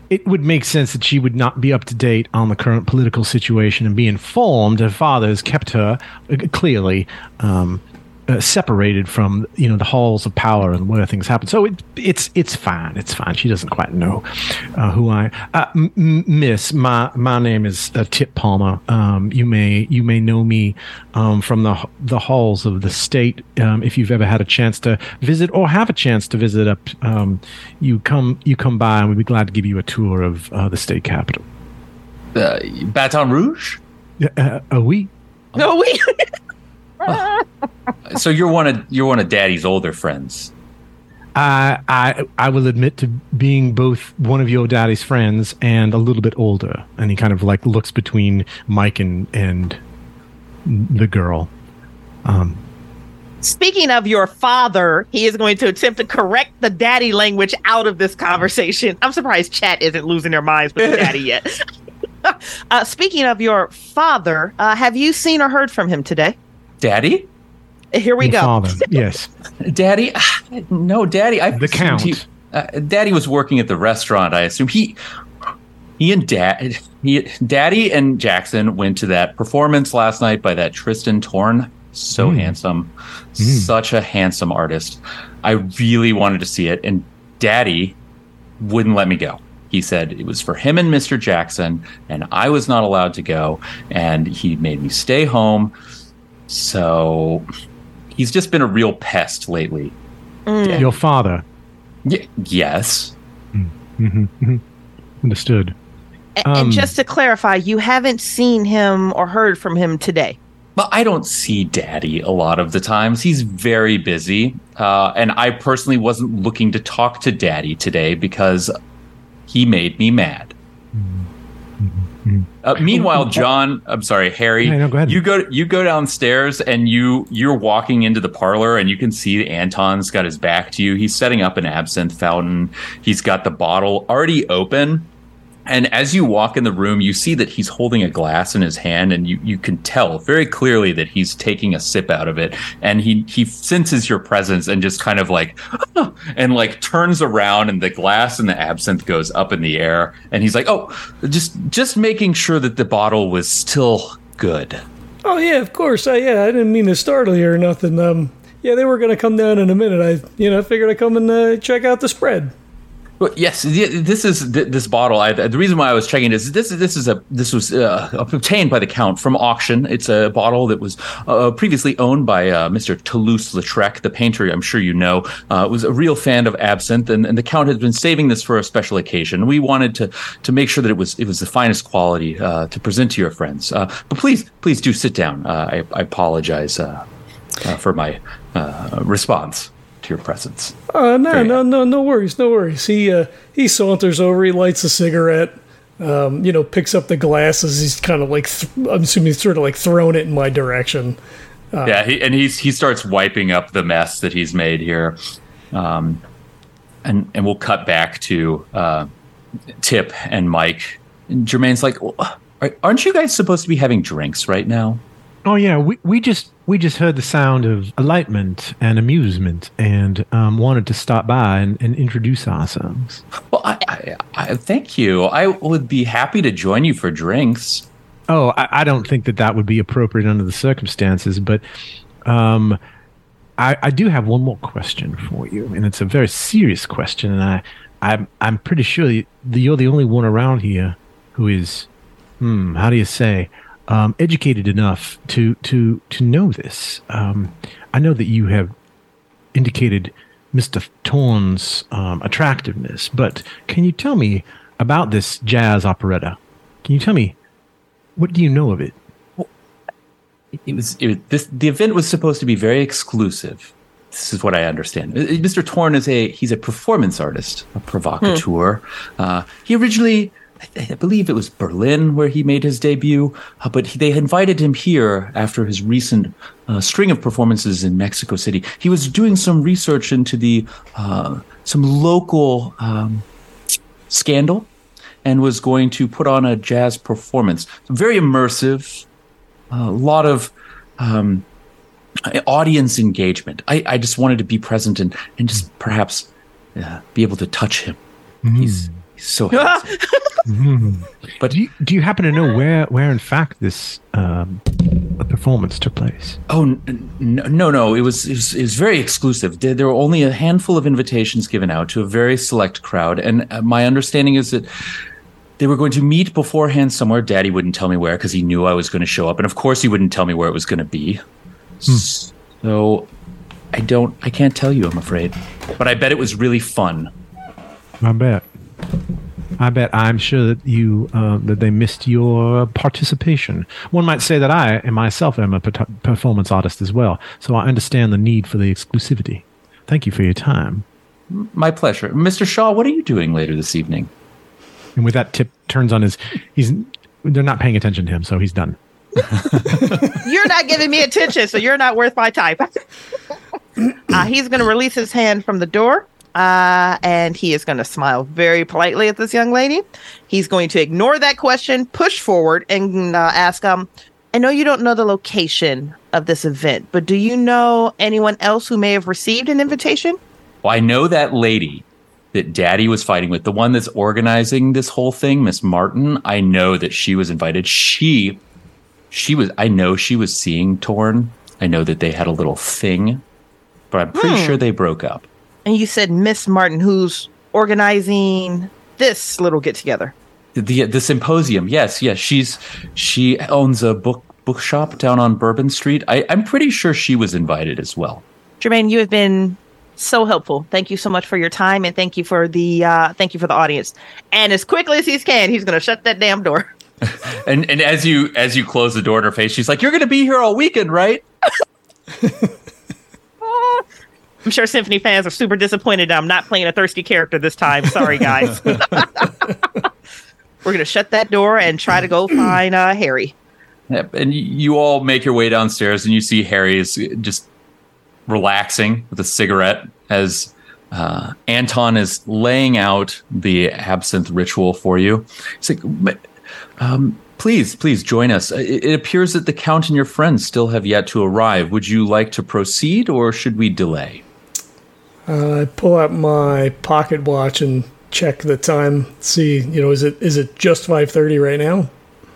It would make sense that she would not be up to date on the current political situation and be informed. Her father has kept her uh, clearly um, uh, separated from you know the halls of power and where things happen. So it, it's it's fine. It's fine. She doesn't quite know uh, who I. Uh, m- m- miss, my my name is uh, Tip Palmer. Um, you may you may know me um, from the the halls of the state. Um, if you've ever had a chance to visit or have a chance to visit up, um, you come you come by and we'd be glad to give you a tour of uh, the state capital. Uh, Baton Rouge. Uh, uh, we No, we. So you're one of you're one of Daddy's older friends. I, I I will admit to being both one of your daddy's friends and a little bit older. And he kind of like looks between Mike and and the girl. Um, Speaking of your father, he is going to attempt to correct the daddy language out of this conversation. I'm surprised chat isn't losing their minds with the daddy yet. uh, speaking of your father, uh, have you seen or heard from him today? Daddy, Here we your go. Father, yes. Daddy. No, Daddy. I The Count. He, uh, Daddy was working at the restaurant. I assume he. He and Dad, he, Daddy and Jackson went to that performance last night by that Tristan Torn. So Mm. handsome, such a handsome artist. I really wanted to see it, and Daddy wouldn't let me go. He said it was for him and Mr. Jackson, and I was not allowed to go. And he made me stay home. So he's just been a real pest lately. Mm. Your father. Y- yes. Mm-hmm. Understood. A- Um, and just to clarify, you haven't seen him or heard from him today. But I don't see Daddy a lot of the times. He's very busy. Uh, and I personally wasn't looking to talk to Daddy today because he made me mad. Uh, meanwhile, John, I'm sorry, Harry, Yeah, no, go you go you go downstairs and you you're walking into the parlor and you can see Anton's got his back to you. He's setting up an absinthe fountain. He's got the bottle already open. And as you walk in the room, you see that he's holding a glass in his hand, and you, you can tell very clearly that he's taking a sip out of it. And he he senses your presence and just kind of like and like turns around, and the glass and the absinthe goes up in the air. And he's like, "Oh, just just making sure that the bottle was still good." Oh yeah, of course. I, yeah, I didn't mean to startle you or nothing. Um, yeah, they were gonna come down in a minute. I, you know, figured I'd come and uh, check out the spread. Well, yes, this is this bottle. I, the reason why I was checking is this. This is a this was uh, obtained by the count from auction. It's a bottle that was uh, previously owned by uh, Mr. Toulouse-Lautrec, the painter. I'm sure you know. Uh, was a real fan of absinthe, and, and the count has been saving this for a special occasion. We wanted to to make sure that it was it was the finest quality uh, to present to your friends. Uh, but please, please do sit down. I, I apologize for my response to your presence. Uh, no, Very no, no, no worries, no worries. He uh, he saunters over, he lights a cigarette, um, you know, picks up the glasses. He's kind of like, th- I'm assuming he's sort of like throwing it in my direction. yeah, he, and he's he starts wiping up the mess that he's made here, um, and and we'll cut back to uh, Tip and Mike. And Jermaine's like, well, aren't you guys supposed to be having drinks right now? Oh yeah, we, we just we just heard the sound of enlightenment and amusement, and um, wanted to stop by and, and introduce ourselves. Well, I, I, I thank you. I would be happy to join you for drinks. Oh, I, I don't think that that would be appropriate under the circumstances, but um, I, I do have one more question for you, and it's a very serious question, and I I'm I'm pretty sure you're the only one around here who is, hmm, how do you say, um, educated enough to to to know this. Um, I know that you have indicated Mr. Torn's um, attractiveness, but can you tell me about this jazz operetta? Can you tell me what do you know of it? It was it, was- this. The event was supposed to be very exclusive. This is what I understand. Uh, Mr. Torn is a he's a performance artist, a provocateur. Uh, he originally, I, I believe it was Berlin where he made his debut, uh, but he, they invited him here after his recent uh, string of performances in Mexico City. He was doing some research into the uh, some local um, scandal and was going to put on a jazz performance. Very immersive, a lot of um, audience engagement. I, I just wanted to be present and, and just perhaps uh, be able to touch him. He's, he's so handsome. But- do you, do you happen to know where where in fact this um, performance took place? Oh no, no! It was, it was it was very exclusive. There, were only a handful of invitations given out to a very select crowd, and uh, my understanding is that they were going to meet beforehand somewhere. Daddy wouldn't tell me where because he knew I was going to show up, and of course he wouldn't tell me where it was going to be. So I don't, I can't tell you. I'm afraid, but I bet it was really fun. I bet. I bet. I'm sure that you uh, that they missed your participation. One might say that I and myself am a per- performance artist as well, so I understand the need for the exclusivity. Thank you for your time. My pleasure, Mr. Shaw. What are you doing later this evening? And with that, Tip turns on his. He's. They're not paying attention to him, so he's done. You're not giving me attention, so you're not worth my time. uh, he's going to release his hand from the door. Uh, and he is going to smile very politely at this young lady. He's going to ignore that question, push forward, and uh, ask, um, I know you don't know the location of this event, but do you know anyone else who may have received an invitation? Well, I know that lady that Daddy was fighting with, the one that's organizing this whole thing, Miss Martin. I know that she was invited. She, she was. I know she was seeing Torn. I know that they had a little thing, but I'm pretty Hmm. sure they broke up. And you said Miss Martin, who's organizing this little get together. The, the symposium. Yes, yes. She's she owns a book bookshop down on Bourbon Street. I, I'm pretty sure she was invited as well. Jermaine, you have been So helpful. Thank you so much for your time, and thank you for the uh, thank you for the audience. And as quickly as he can, he's going to shut that damn door. and and as you as you close the door in her face, she's like, "You're going to be here all weekend, right?" I'm sure Symphony fans are super disappointed I'm not playing a thirsty character this time. Sorry, guys. We're going to shut that door and try to go find uh, Harry. Yep. And you all make your way downstairs, and you see Harry is just relaxing with a cigarette as uh, Anton is laying out the absinthe ritual for you. He's like, um, please, please join us. It, it appears that the Count and your friends still have yet to arrive. Would you like to proceed, or should we delay? Uh, I pull out my pocket watch and check the time. See, you know, is it is it just five thirty right now?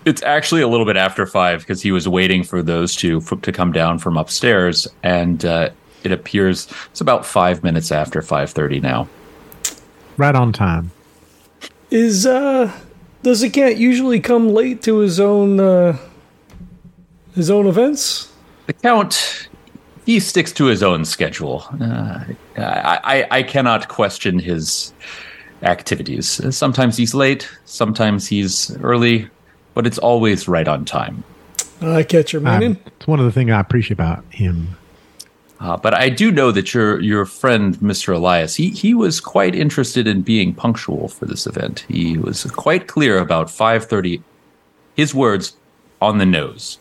It's actually a little bit after five because he was waiting for those two for, to come down from upstairs, and uh, it appears it's about five minutes after five thirty now. Right on time. Is uh, does the cat usually come late to his own uh, his own events? The count he sticks to his own schedule. Uh, I, I, I cannot question his activities. Sometimes he's late, sometimes he's early, but it's always right on time. I catch your meaning. Um, it's one of the things I appreciate about him. Uh, but I do know that your your friend Mr. Elias, he he was quite interested in being punctual for this event. He was quite clear about five thirty. His words on the nose.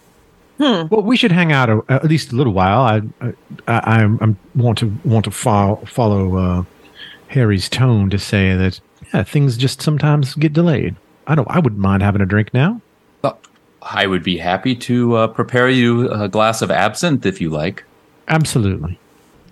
Hmm. Well, we should hang out a, at least a little while. I I, I, I want to want to follow follow uh, Harry's tone to say that yeah, things just sometimes get delayed. I don't. I wouldn't mind having a drink now. I would be happy to uh, prepare you a glass of absinthe if you like. Absolutely.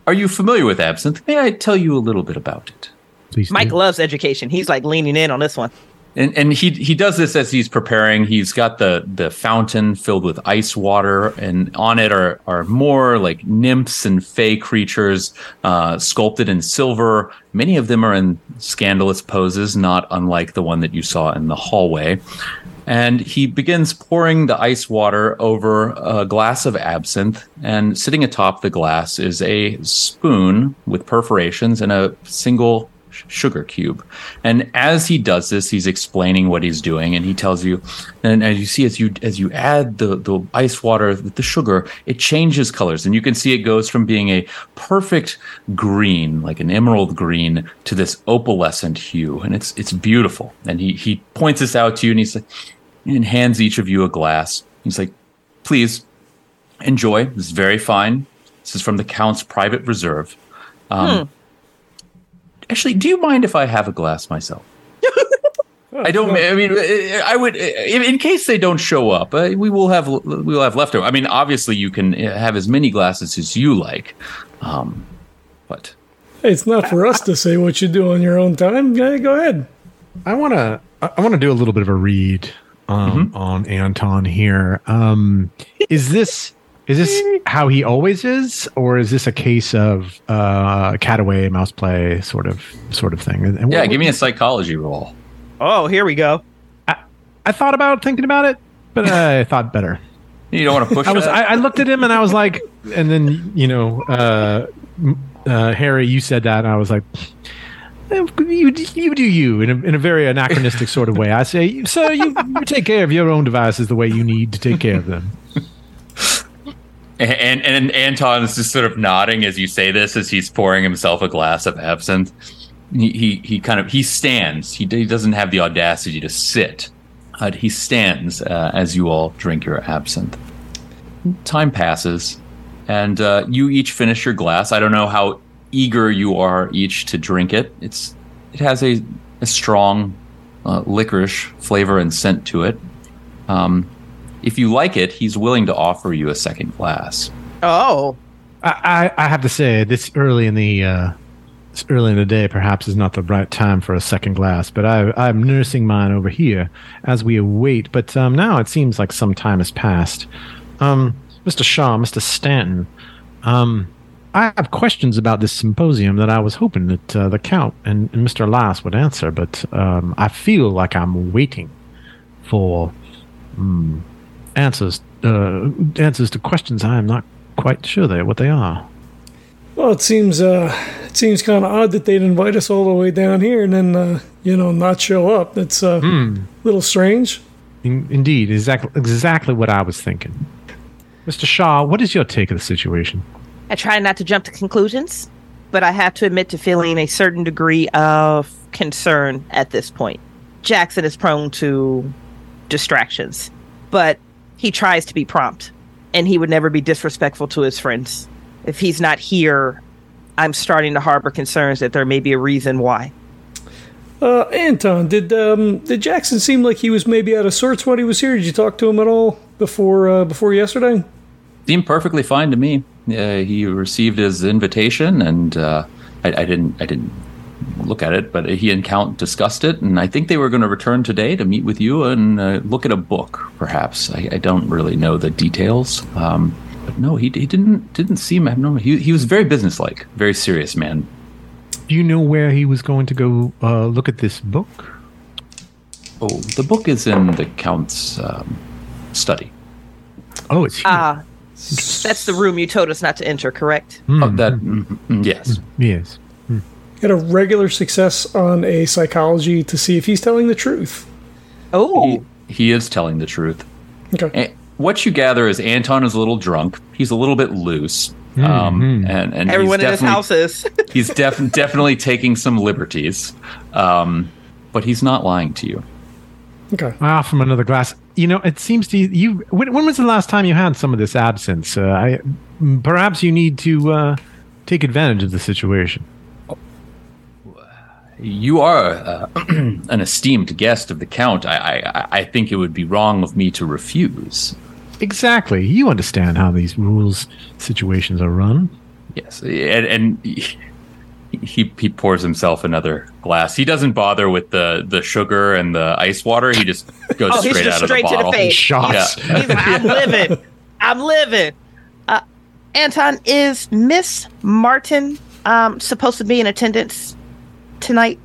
Are you familiar with absinthe? May I tell you a little bit about it? Please. Mike do. loves education. He's like leaning in on this one. And and he he does this as he's preparing. He's got the the fountain filled with ice water, and on it are are more like nymphs and fey creatures uh, sculpted in silver. Many of them are in scandalous poses, not unlike the one that you saw in the hallway and he begins pouring the ice water over a glass of absinthe. And sitting atop the glass is a spoon with perforations and a single sugar cube. And as he does this, he's explaining what he's doing, and he tells you, and as you see, as you as you add the the ice water with the sugar, it changes colors, and you can see it goes from being a perfect green, like an emerald green, to this opalescent hue, and it's it's beautiful. And he he points this out to you, and he's like and hands each of you a glass. He's like, please enjoy. This is very fine. This is from the Count's private reserve. Um, hmm. Actually, do you mind if I have a glass myself? I don't. I mean, I would, in case they don't show up, uh, we will have we will have leftover. I mean, obviously, you can have as many glasses as you like, um, but it's not for us to say what you do on your own time. Go ahead. I want to. I want to do a little bit of a read um, mm-hmm. on Anton here. Um, is this is this how he always is, or is this a case of uh, cat away, mouse play sort of sort of thing? And yeah, what, give me a psychology roll. Oh, here we go. I, I thought about thinking about it, but I thought better. You don't want to push. I was. I, I, looked at him and I was like, and then you know, uh, uh, Harry, you said that, and I was like, you, you do you in a, in a very anachronistic sort of way. I say, sir, you, you take care of your own devices the way you need to take care of them. And, and Anton is just sort of nodding as you say this, as he's pouring himself a glass of absinthe. He he, he kind of he stands. He, he doesn't have the audacity to sit. He stands uh, as you all drink your absinthe. Time passes, and uh, you each finish your glass. I don't know how eager you are each to drink it. It's it has a, a strong uh, licorice flavor and scent to it. Um, if you like it, he's willing to offer you a second glass. Oh, I, I have to say this early in the uh, early in the day perhaps is not the right time for a second glass, but I, I'm nursing mine over here as we await. But um, now it seems like some time has passed. Um, Mr. Shaw, Mr. Stanton, um, I have questions about this symposium that I was hoping that uh, the Count and, and, Mr. Lass would answer, but um, I feel like I'm waiting for um, answers uh, answers to questions I am not quite sure they what they are. Well, it seems uh, it seems kind of odd that they'd invite us all the way down here and then, uh, you know, not show up. That's uh, a little strange. In, indeed, exactly exactly what I was thinking. Mr. Shaw, what is your take of the situation? I try not to jump to conclusions, but I have to admit to feeling a certain degree of concern at this point. Jackson is prone to distractions, but he tries to be prompt, and he would never be disrespectful to his friends. If he's not here, I'm starting to harbor concerns that there may be a reason why. Uh, Anton, did um, did Jackson seem like he was maybe out of sorts when he was here? Did you talk to him at all before uh, before yesterday? Seemed perfectly fine to me. Uh, he received his invitation, and uh, I, I didn't I didn't look at it, but he and Count discussed it, and I think they were going to return today to meet with you and uh, look at a book, perhaps. I, I don't really know the details, um, but no, he, he didn't didn't seem abnormal. He he was very businesslike, very serious man. Do you know where he was going to go uh, look at this book? Oh, the book is in the Count's um, study. Oh, it's here. Ah, that's the room you told us not to enter, correct? Hmm. Oh, that mm, mm, yes. yes. Had a regular success on a psychology to see if he's telling the truth. Oh, He, he is telling the truth. Okay. Eh, What you gather is Anton is a little drunk. He's a little bit loose. Um, and, and everyone he's in his definitely- house is. he's def- definitely taking some liberties, um, but he's not lying to you. Okay. Ah, from another glass. You know, it seems to you. When, when was the last time you had some of this absinthe? Uh, I, perhaps you need to uh, take advantage of the situation. You are uh, an esteemed guest of the Count. I, I, I think it would be wrong of me to refuse. Exactly. You understand how these rules situations are run. Yes, and, and he, he he pours himself another glass. He doesn't bother with the the sugar and the ice water. He just goes Oh, straight out straight of to the the bottle. face. Shots. Yeah. He's like, I'm living. I'm living. Uh, Anton, is Miss Martin um, supposed to be in attendance tonight?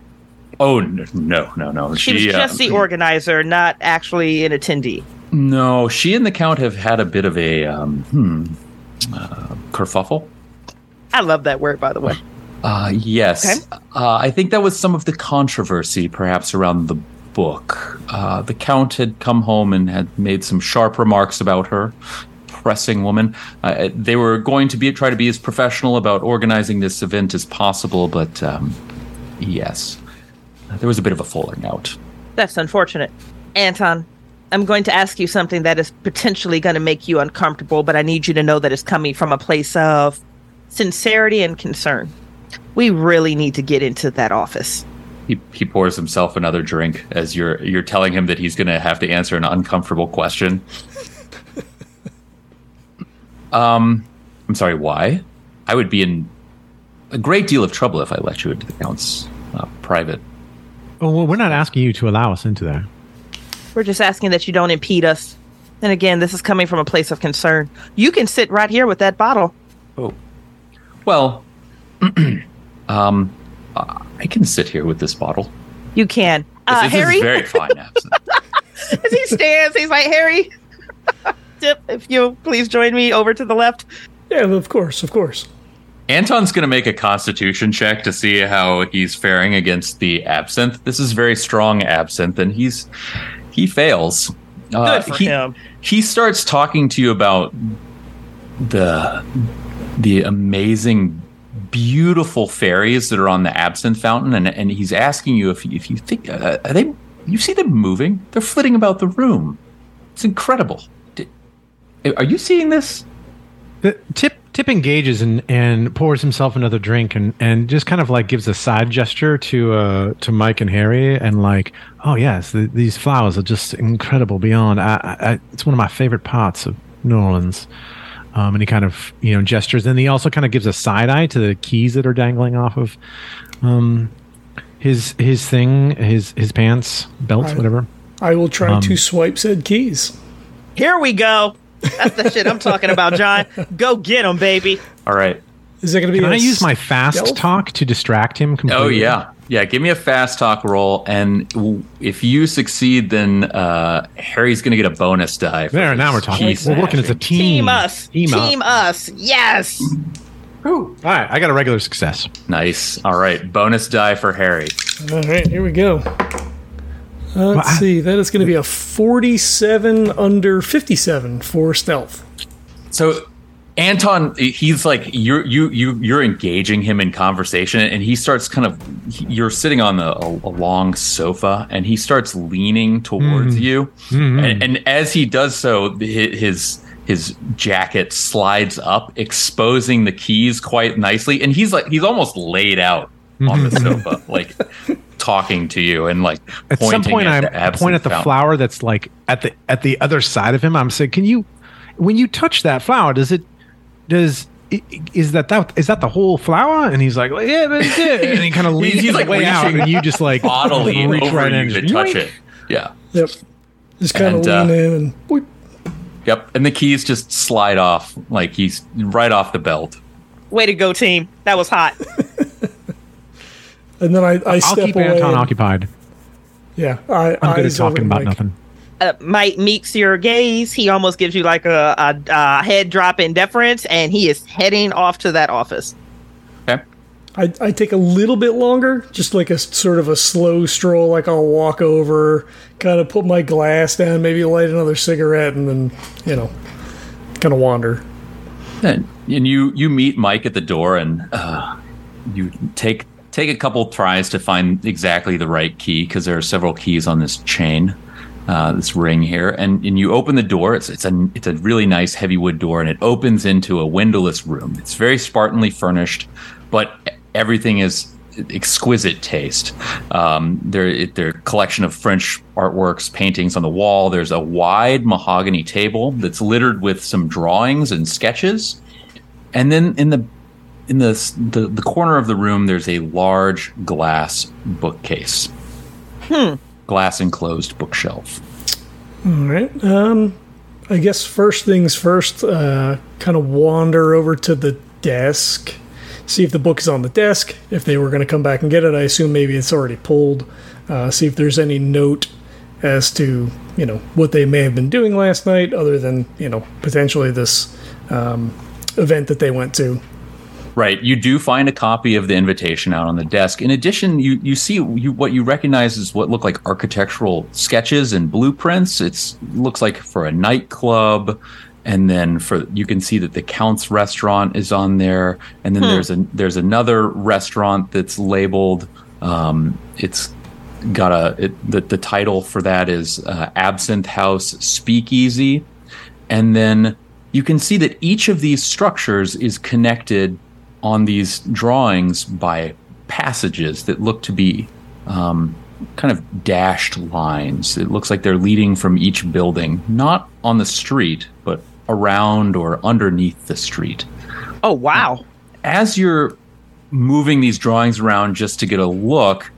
Oh no, no, no. She, was uh, just the organizer, not actually an attendee. No, she and the Count have had a bit of a um, hmm, uh, kerfuffle. I love that word, by the way. Uh, yes. Okay. Uh, I think that was some of the controversy, perhaps, around the book. Uh, the Count had come home and had made some sharp remarks about her. Pressing woman. Uh, they were going to be try to be as professional about organizing this event as possible, but um, yes, there was a bit of a falling out. That's unfortunate. Anton, I'm going to ask you something that is potentially going to make you uncomfortable, but I need you to know that it's coming from a place of sincerity and concern. We really need to get into that office. He, he pours himself another drink as you're you're telling him that he's going to have to answer an uncomfortable question. um, I'm sorry. Why? I would be in a great deal of trouble if I let you into the count's uh, private. Oh, well, we're not asking you to allow us into there. We're just asking that you don't impede us. And again, this is coming from a place of concern. You can sit right here with that bottle. Oh, well, um, I can sit here with this bottle. You can. Uh, this Harry, is very fine absinthe. as he stands, he's like, Harry, Tip, if you please join me over to the left. Yeah, of course, of course. Anton's going to make a constitution check to see how he's faring against the absinthe. This is very strong absinthe, and he's he fails. Uh, Good for he, him. he starts talking to you about the the amazing, beautiful fairies that are on the absinthe fountain, and and he's asking you if if you think uh, are they you see them moving? They're flitting about the room. It's incredible. Did, are you seeing this? The tip tip engages and, and pours himself another drink and, and just kind of like gives a side gesture to uh to Mike and Harry and like oh yes the, these flowers are just incredible beyond I, I, I- it's one of my favorite parts of New Orleans um, and he kind of you know gestures and he also kind of gives a side eye to the keys that are dangling off of um his his thing his his pants belts Right. whatever I will try Um, to swipe said keys. Here we go. That's the shit I'm talking about, John. Go get him, baby. All right. Is that going to be? can a I use my fast stealth? talk to distract him completely Oh yeah, yeah. Give me a fast talk roll, and w- if you succeed, then uh, Harry's going to get a bonus die. for there now we're talking keys we're working as a team Team us. team, Team, up. us. Yes. All right, I got a regular success. Nice. All right. Bonus die for Harry. All right, here we go. Let's I- see. That is going to be a 47 under 57 for stealth. So Anton, he's like you're you you you're engaging him in conversation, and he starts kind of you're sitting on the, a, a long sofa, and he starts leaning towards hmm. you, hmm. and, and as he does so, his his jacket slides up, exposing the keys quite nicely, and he's like he's almost laid out on the hmm. sofa, like talking to you, and like At some pointing point, at I the point absent at the fountain. flower that's like at the at the other side of him. I'm saying, can you, when you touch that flower, does it, does is that that is that the whole flower? And he's like, well, yeah, that's it. And he kind of leans He's- he's, like, way out, reaching and you just like bodily reach over right you in to and touch yoink. it. Yeah. Yep. Just kind of And, uh, lean in and boop. Yep, and the keys just slide off like he's right off the belt. Way to go, team. That was hot. and then I, I I'll step keep away. Anton and- occupied. Yeah, I, I'm good at talking about Mike. nothing. uh, Mike meets your gaze. He almost gives you like a, a, a head drop in deference, and he is heading off to that office. Okay. I, I take a little bit longer, just like a sort of a slow stroll. Like I'll walk over, kind of put my glass down, maybe light another cigarette, and then you know, kind of wander. And, and you you meet Mike at the door, and uh, you take take a couple tries to find exactly the right key because there are several keys on this chain, uh, this ring here. And and you open the door. It's it's a it's a really nice heavy wood door, and it opens into a windowless room. It's very spartanly furnished, but everything is exquisite taste. Um, there, there collection of French artworks, paintings on the wall. There's a wide mahogany table that's littered with some drawings and sketches. And then in the in the, the the corner of the room, there's a large glass bookcase, glass enclosed bookshelf. All right. Um, I guess first things first. Uh, kind of wander over to the desk, see if the book is on the desk. If they were going to come back and get it, I assume maybe it's already pulled. Uh, see if there's any note as to you know what they may have been doing last night, other than you know potentially this um, event that they went to. Right. You do find a copy of the invitation out on the desk. In addition, you you see you, what you recognize is what look like architectural sketches and blueprints. It's looks like for a nightclub, and then for you can see that the Count's restaurant is on there, and then there's a there's another restaurant that's labeled. Um, it's got a it, the the title for that is uh, Absinthe House Speakeasy, and then you can see that each of these structures is connected on these drawings by passages that look to be um, kind of dashed lines. It looks like they're leading from each building, not on the street, but around or underneath the street. Oh wow! As you're moving these drawings around just to get a look,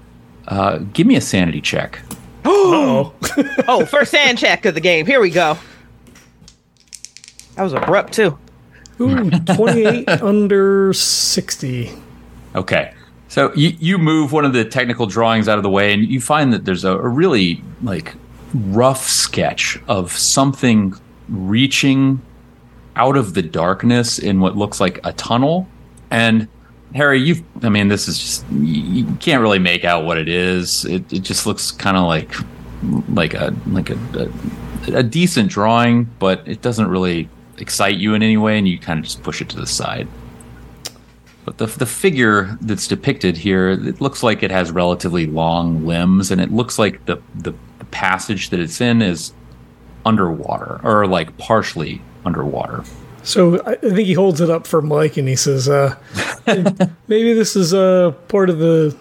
uh, give me a sanity check. Oh, Oh, first hand check of the game. Here we go. That was abrupt too. Ooh, 28 under 60. Okay. So you, you move one of the technical drawings out of the way, and you find that there's a, a really like rough sketch of something reaching out of the darkness in what looks like a tunnel. And Harry, you've I mean, this is just you, you can't really make out what it is. It, it just looks kind of like like a like a, a a decent drawing, but it doesn't really excite you in any way, and you kind of just push it to the side. But the, the figure that's depicted here, it looks like it has relatively long limbs, and it looks like the, the, the passage that it's in is underwater, or like partially underwater. So I I think he holds it up for Mike and he says, uh, maybe this is uh, part of the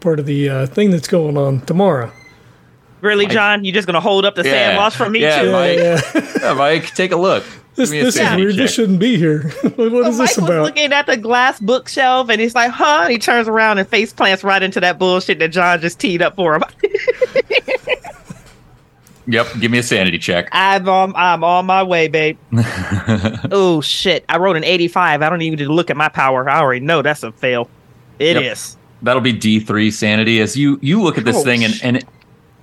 part of the uh, thing that's going on tomorrow. Really, John? You're just gonna hold up the Yeah. sand loss from me Yeah, too? Mike. Yeah, Yeah, Mike, take a look. This, Give me a this is sanity weird. This shouldn't be here. what what So is Mike this was about? looking at the glass bookshelf and he's like, huh? And he turns around and face plants right into that bullshit that John just teed up for him. Yep, give me a sanity check. I'm on, I'm on my way, babe. oh shit! I wrote an 85. I don't even need to look at my power. I already know that's a fail. It is. Yep. That'll be D three sanity. As you you look at this Oh, thing and and it,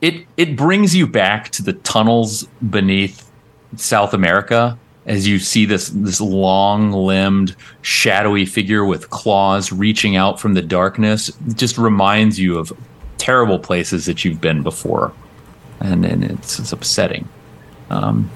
it it brings you back to the tunnels beneath South America, as you see this this long limbed shadowy figure with claws reaching out from the darkness just reminds you of terrible places that you've been before. And, and it's, it's upsetting. Um,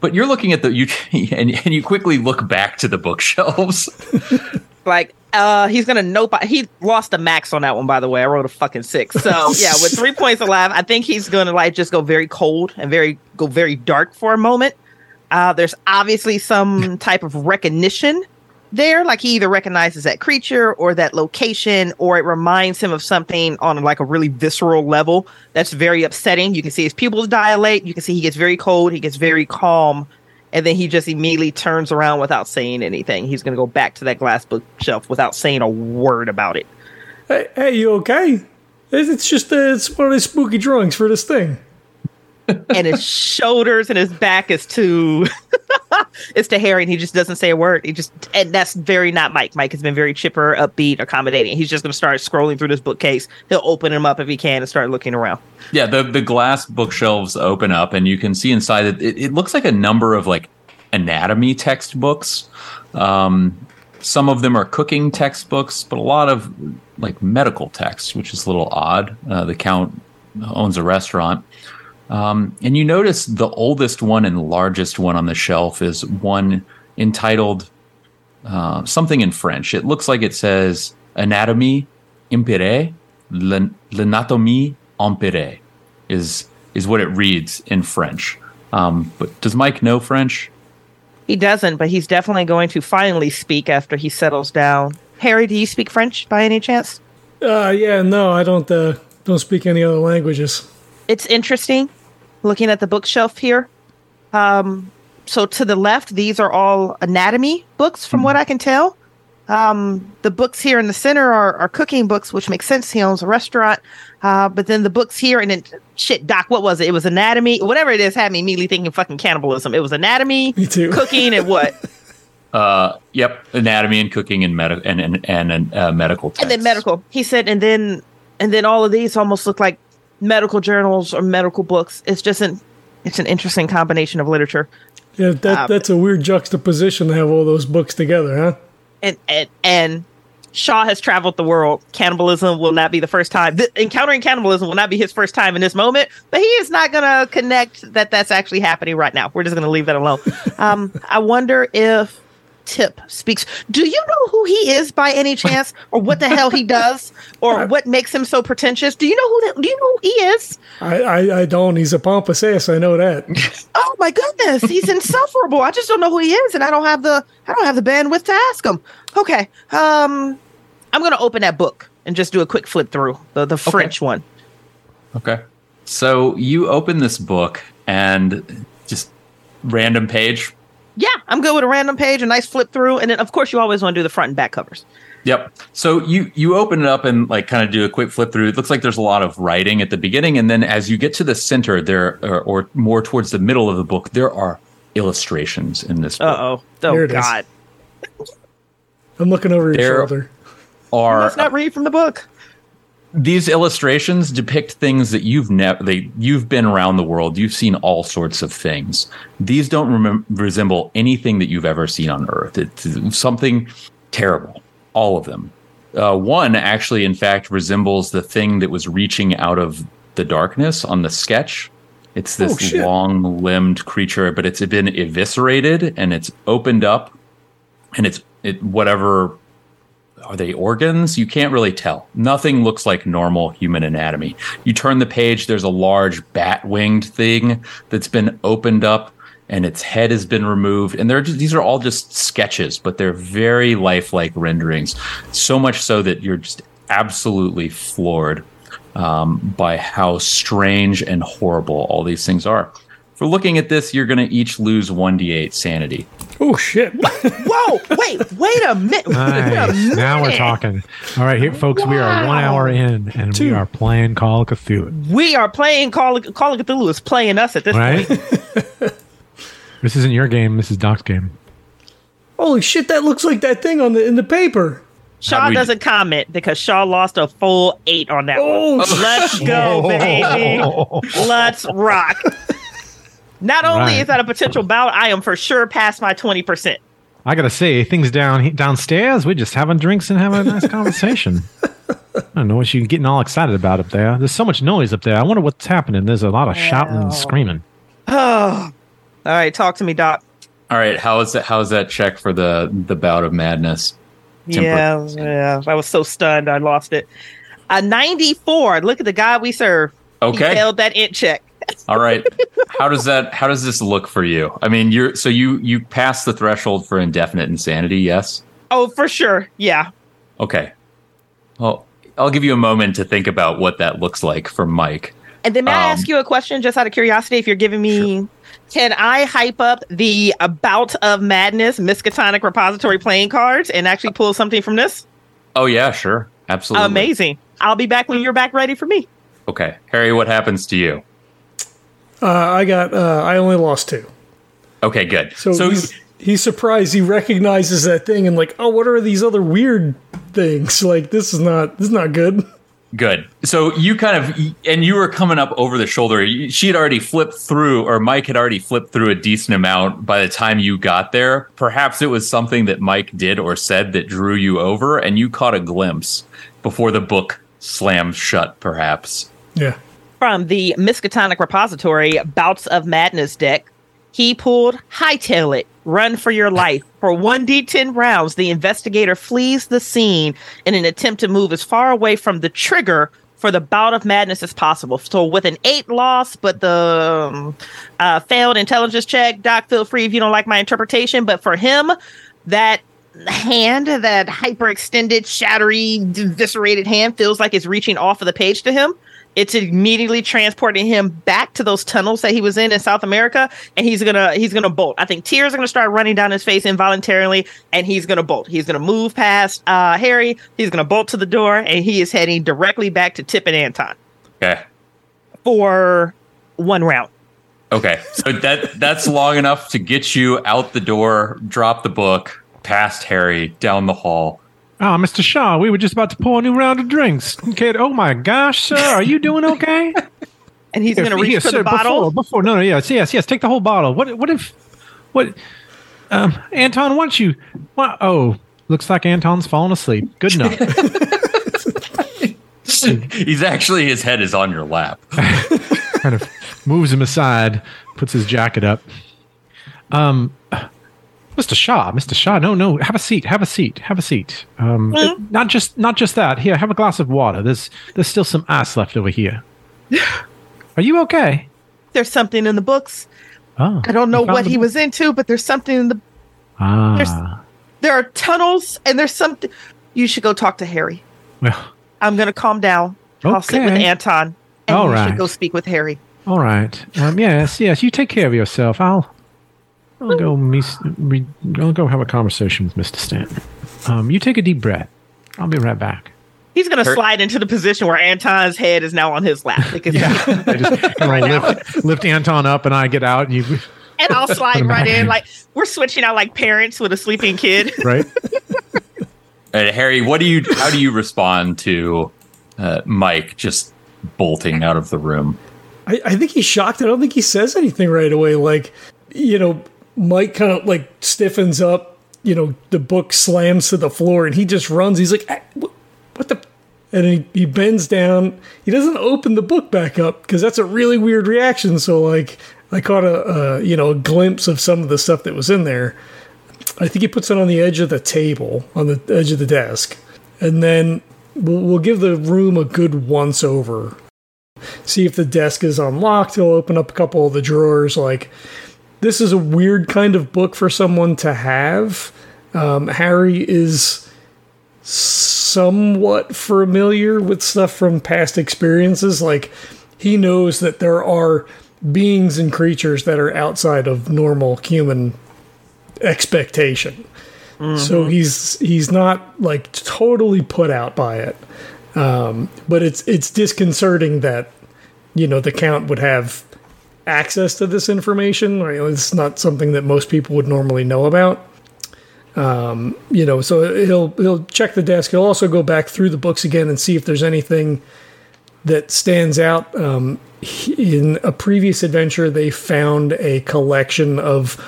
but you're looking at the you and, and you quickly look back to the bookshelves. Like uh he's gonna nope he lost a max on that one by the way. I wrote a fucking six. So yeah with three points alive i think he's gonna like just go very cold and very go very dark for a moment uh there's obviously some type of recognition there like he either recognizes that creature or that location or it reminds him of something on like a really visceral level that's very upsetting you can see his pupils dilate you can see he gets very cold he gets very calm and then he just immediately turns around without saying anything. He's going to go back to that glass bookshelf without saying a word about it. Hey, hey you okay? It's just uh, it's one of the spooky drawings for this thing. And his shoulders and his back is to it's to Harry, and he just doesn't say a word. He just and that's very not Mike. Mike has been very chipper, upbeat, accommodating. He's just going to start scrolling through this bookcase. He'll open them up if he can and start looking around. Yeah, the the glass bookshelves open up, and you can see inside it. It, it looks like a number of like anatomy textbooks. Um, some of them are cooking textbooks, but a lot of like medical texts, which is a little odd. Uh, the count owns a restaurant. Um, and you notice the oldest one and largest one on the shelf is one entitled uh, something in French. It looks like it says Anatomie Empirée, L'Anatomie Empirée is is what it reads in French. Um, but does Mike know French? He doesn't, but he's definitely going to finally speak after he settles down. Harry, do you speak French by any chance? Uh, yeah, no, I don't. Uh, don't speak any other languages. It's interesting looking at the bookshelf here. Um, so to the left, these are all anatomy books, from mm-hmm. what I can tell. Um, the books here in the center are, are cooking books, which makes sense. He owns a restaurant. Uh, but then the books here and then shit, Doc, what was it? It was anatomy, whatever it is, had me immediately thinking fucking cannibalism. It was anatomy, me too. cooking, and what? Uh, yep, anatomy and cooking and medical and and, and uh, medical. Texts. And then medical. He said, and then and then all of these almost look like medical journals or medical books. It's just an it's an interesting combination of literature. Yeah, that um, that's a weird juxtaposition to have all those books together, huh? And and and Shaw has traveled the world. Cannibalism will not be the first time. Th- encountering cannibalism will not be his first time in this moment, but he is not going to connect that that's actually happening right now. We're just going to leave that alone. um, I wonder if Tip speaks. Do you know who he is by any chance, or what the hell he does, or what makes him so pretentious? Do you know who that? Do you know who he is? I, I, I don't. He's a pompous ass. I know that. oh my goodness, he's insufferable. I just don't know who he is, and I don't have the I don't have the bandwidth to ask him. Okay, um, I'm gonna open that book and just do a quick flip through the the French okay. one. Okay, so you open this book and just random page yeah, I'm good with a random page, a nice flip through, and then of course you always want to do the front and back covers. Yep. So you you open it up and like kind of do a quick flip through. It looks like there's a lot of writing at the beginning, and then as you get to the center there, or, or more towards the middle of the book, there are illustrations in this. Uh oh, oh God! I'm looking over your there shoulder. Are let's not read from the book these illustrations depict things that you've never they you've been around the world. You've seen all sorts of things. These don't rem- resemble anything that you've ever seen on earth. It's something terrible all of them. Uh, one actually in fact resembles the thing that was reaching out of the darkness on the sketch. It's this oh, long limbed creature but it's been eviscerated and it's opened up and it's it whatever are they organs? You can't really tell. Nothing looks like normal human anatomy. You turn the page, there's a large bat winged thing that's been opened up and its head has been removed. And they're just, these are all just sketches, but they're very lifelike renderings. So much so that you're just absolutely floored um, by how strange and horrible all these things are. For looking at this, you're going to each lose 1d8 sanity. Oh, shit. Whoa, wait, wait a minute. Nice. A minute. Now we're talking. All right, here, folks, wow. we are one hour in and Two. we are playing Call of Cthulhu. We are playing Call of, Call of Cthulhu is playing us at this right? point. this isn't your game. This is Doc's game. Holy shit, that looks like that thing on the in the paper. Shaw doesn't comment because Shaw lost a full eight on that oh, one. Let's go, baby. Let's rock. Not only Right. is that a potential bout, I am for sure past my 20%. I gotta say, things down downstairs, we're just having drinks and having a nice conversation. I don't know what you're getting all excited about up there. There's so much noise up there. I wonder what's happening. There's a lot of shouting and screaming. Oh. All right, talk to me, Doc. All right, how is that? How's that check for the the bout of madness? Yeah, Temper- yeah. I was so stunned, I lost it. A 94. Look at the guy we serve. He Okay. failed that int check. All right. How does that? How does this look for you? I mean, you're so you you passed the threshold for indefinite insanity. Yes. Oh, for sure. Yeah. Okay. Well, I'll give you a moment to think about what that looks like for Mike. And then may I Um, ask you a question just out of curiosity if you're giving me can I hype up the About of Madness Miskatonic repository playing cards and actually pull something from this? Oh yeah, sure, absolutely. Amazing. I'll be back when you're back ready for me. Okay, Harry, what happens to you? Uh, I got. Uh, I only lost two. Okay, good. So, So, he's, he's surprised. He recognizes that thing and like, oh, what are these other weird things? Like this is not. This is not good. Good. So you kind of, and you were coming up over the shoulder. She had already flipped through, or Mike had already flipped through a decent amount by the time you got there. Perhaps it was something that Mike did or said that drew you over, and you caught a glimpse before the book slammed shut, perhaps. Yeah. From the Miskatonic repository Bouts of Madness deck, he pulled Hightail It, Run for Your Life. For 1d10 rounds, the investigator flees the scene in an attempt to move as far away from the trigger for the bout of madness as possible. So with an eight loss, but the um, uh, failed intelligence check, Doc, feel free if you don't like my interpretation. But for him, that hand, that hyperextended, shattery, eviscerated hand, feels like it's reaching off of the page to him. It's immediately transporting him back to those tunnels that he was in in South America, and he's gonna he's gonna bolt. I think tears are gonna start running down his face involuntarily, and he's gonna bolt. He's gonna move past uh, Harry. He's gonna bolt to the door, and he is heading directly back to Tip and Anton Okay. for one round. Okay. So that that's long enough to get you out the door, drop the book, past Harry, down the hall. Oh, Mr. Shaw, we were just about to pour a new round of drinks. Kid, oh my gosh, sir, are you doing okay? And he's gonna reach Yes, for sir, the bottle. Before, before, no, no, yes, yes, yes. Take the whole bottle. What, what if, what, um, Anton, why don't you? What, oh, looks like Anton's fallen asleep. Good enough. He's actually his head is on your lap. kind of moves him aside, puts his jacket up. Um, Mr. Shaw, Mr. Shaw, no, no, have a seat, have a seat, have a seat. Um, not just, not just that. Here, have a glass of water. There's, there's still some ice left over here. Are you okay? There's something in the books. Oh, I don't know what he book? was into, but there's something in the Ah, there are tunnels and there's something you should go talk to Harry. well, I'm gonna calm down. Okay. I'll sit with. Anton and All you right. should go speak with Harry. all right. Um, yes, yes. You take care of yourself. I'll, I'll go. Meet, re, I'll go have a conversation with Mister Stanton. Um, you take a deep breath. I'll be right back. He's gonna Her- slide into the position where Anton's head is now on his lap. Because I just kind of lift, lift Anton up, and I get out, and you and I'll slide right in. Like we're switching out like parents with a sleeping kid. right. And Harry, what do you? How do you respond to uh, Mike just bolting out of the room? I, I think he's shocked. I don't think he says anything right away. Like, you know, Mike kind of like stiffens up. You know, the book slams to the floor, and he just runs. He's like, "Ah, "What the?" And he, he bends down. He doesn't open the book back up because that's a really weird reaction. So, like, I caught a, a you know a glimpse of some of the stuff that was in there. I think he puts it on the edge of the table, on the edge of the desk, and then we'll, we'll give the room a good once over see if the desk is unlocked. He'll open up a couple of the drawers. Like, this is a weird kind of book for someone to have. Um, Harry is somewhat familiar with stuff from past experiences. Like, he knows that there are beings and creatures that are outside of normal human expectation. So he's he's not like totally put out by it but it's it's disconcerting that you know the count would have access to this information. Right? It's not something that most people would normally know about. Um, you know, so he'll he'll check the desk. He'll also go back through the books again and see if there's anything that stands out. Um, in a previous adventure, they found a collection of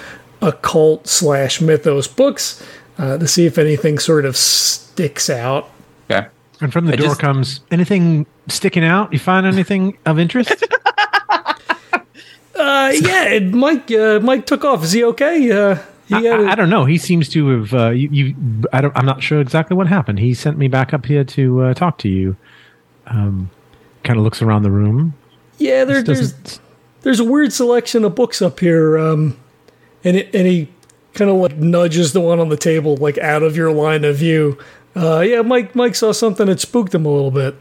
occult slash mythos books uh, to see if anything sort of sticks out. Okay. And from the I door just- comes anything sticking out? You find anything of interest? Uh, yeah, Mike. Uh, Mike took off. Is he okay? Uh, he I, a- I- I don't know. He seems to have. Uh, you, you, I don't. I'm not sure exactly what happened. He sent me back up here to uh, talk to you. Um, kind of looks around the room. yeah, there, there's there's a weird selection of books up here, um, and it, and he kind of like nudges the one on the table like out of your line of view. Uh, yeah, Mike. Mike saw something that spooked him a little bit.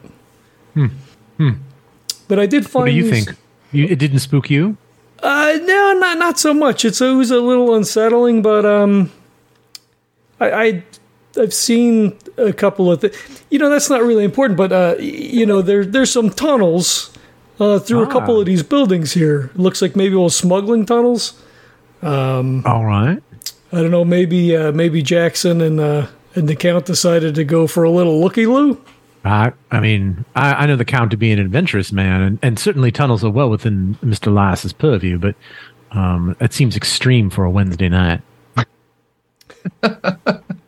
But I did find. What do you these- think? You, it didn't spook you? Uh, no, not not so much. It's it was a little unsettling, but um, I, I I've seen a couple of th- you know that's not really important, but uh, you know there there's some tunnels uh through a couple Ah. of these buildings here. Looks like maybe all smuggling tunnels. Um, All right. I don't know. Maybe uh, maybe Jackson and uh and the count decided to go for a little looky loo. I, I mean, I, I know the Count to be an adventurous man, and, and certainly tunnels are well within Mr. Elias's purview, but um, it seems extreme for a Wednesday night.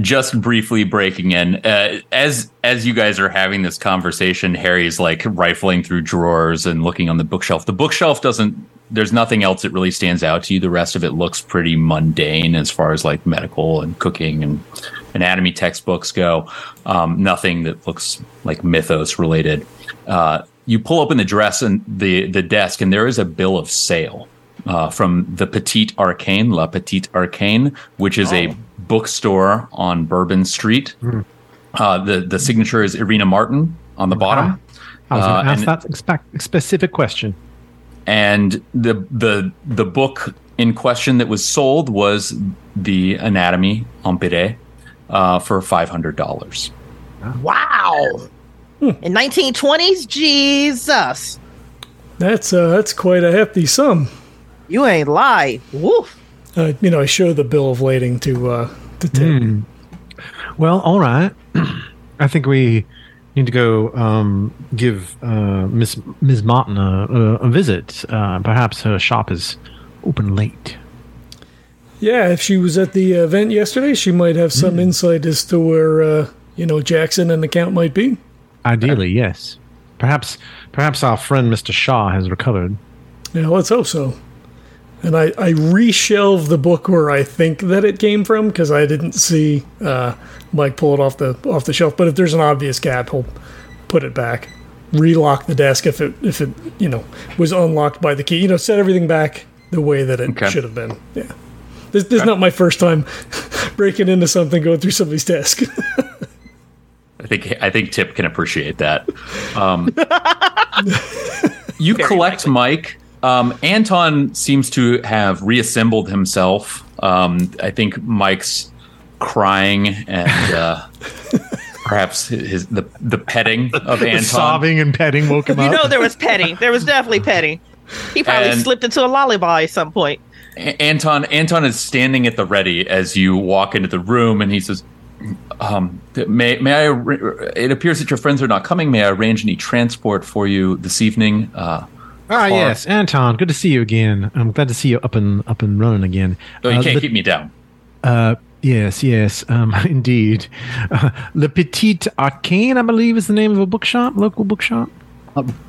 just briefly breaking in uh, as as you guys are having this conversation harry's like rifling through drawers and looking on the bookshelf. The bookshelf doesn't there's nothing else that really stands out to you. The rest of it looks pretty mundane as far as like medical and cooking and anatomy textbooks go. Um, nothing that looks like mythos related uh, you pull open the dress and the the desk and there is a bill of sale uh, from the Petite Arcane, La Petite Arcane, which is a bookstore on Bourbon Street. Uh, the the signature is Irina Martin on the bottom, I was going Uh, to ask and- that expect, specific question. and the the the book in question that was sold was the Anatomy Empirée uh, for five hundred dollars. Wow. In 1920s, Jesus. That's uh that's quite a hefty sum. You ain't lie. Woof. Uh, you know, I show the bill of lading to uh to Tim. Well, all right. I think we need to go um, give uh, Miss Ms. Martin a, a, a visit. Uh, perhaps her shop is open late. Yeah, if she was at the event yesterday, she might have some insight as to where uh, you know Jackson and the count might be. Ideally, yes. Perhaps, perhaps our friend Mr. Shaw has recovered. Yeah, let's hope so. And I, I reshelved the book where I think that it came from because I didn't see uh, Mike pull it off the off the shelf. But if there's an obvious gap, he'll put it back, relock the desk if it if it you know was unlocked by the key. You know, set everything back the way that it Okay. should have been. Yeah, this, this is not my first time breaking into something, going through somebody's desk. I think I think Tip can appreciate that. Um, you collect Mike. Um, Anton seems to have reassembled himself. Um, I think Mike's crying and uh, perhaps his the the petting of Anton. Sobbing and petting woke him You up. know there was petty. There was definitely petty. He probably And- slipped into a lullaby at some point. A- Anton Anton is standing at the ready as you walk into the room, and he says, um, "May may I? It appears that your friends are not coming. May I arrange any transport for you this evening?" Uh, Ah, yes, Anton. Good to see you again. I'm glad to see you up and up and running again. oh, you Uh, can't the- keep me down. Uh, yes, yes, um, indeed. Uh, Le Petit Arcane, I believe, is the name of a bookshop, local bookshop.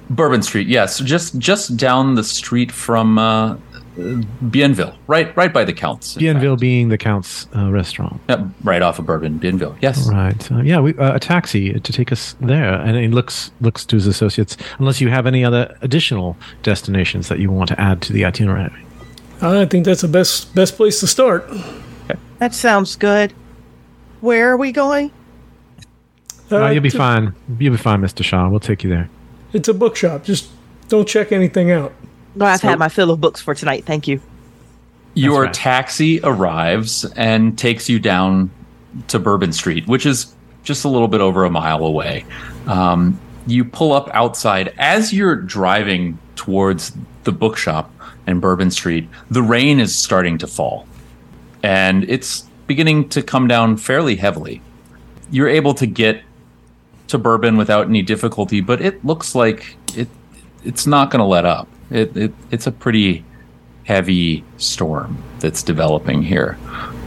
Bourbon Street, yes, just just down the street from uh, Bienville, right right by the Counts. in Bienville being the Count's uh, restaurant. fact. Yep, right off of Bourbon, Bienville. Yes. Right. Uh, yeah, we, uh, a taxi to take us there, and he looks looks to his associates. Unless you have any other additional destinations that you want to add to the itinerary. I think that's the best best place to start. That sounds good. Where are we going? Uh, you'll be it's fine. You'll be fine, Mister Shaw. We'll take you there. It's a bookshop. Just don't check anything out. No, I've So- had my fill of books for tonight. Thank you. Your right. taxi arrives and takes you down to Bourbon Street, which is just a little bit over a mile away. Um, you pull up outside as you're driving towards the bookshop and Bourbon Street. The rain is starting to fall, and it's beginning to come down fairly heavily. You're able to get to Bourbon without any difficulty, but it looks like it it's not going to let up. It, it it's a pretty heavy storm that's developing here.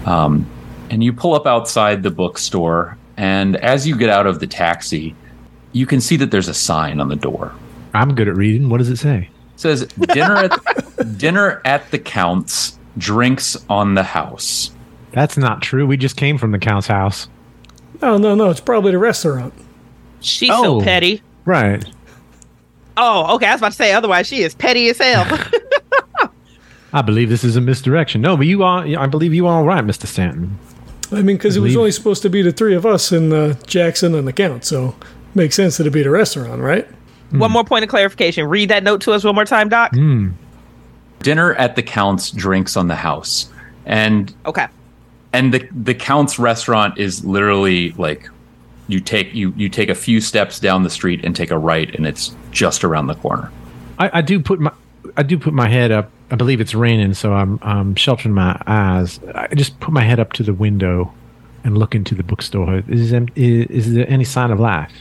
Um, and you pull up outside the bookstore, and as you get out of the taxi, you can see that there's a sign on the door. I'm good at reading. What does it say? It says dinner at dinner at the count's, drinks on the house. That's not true. We just came from the count's house. No, no, no. It's probably the restaurant. She's Oh. so petty. Right. Oh, okay. I was about to say otherwise. She is petty as hell. I believe this is a misdirection. No, but you are. I believe you are all right, Mister Stanton. I mean, because it was only supposed to be the three of us and uh, Jackson and the Count, so makes sense that it'd be the restaurant, right? one more point of clarification. Read that note to us one more time, Doc. Dinner at the count's, drinks on the house. And Okay. and the the count's restaurant is literally like you take you you take a few steps down the street and take a right and it's just around the corner. I, I do put my. I do put my head up. I believe it's raining, so I'm I'm sheltering my eyes. I just put my head up to the window and look into the bookstore. Is is there any sign of life?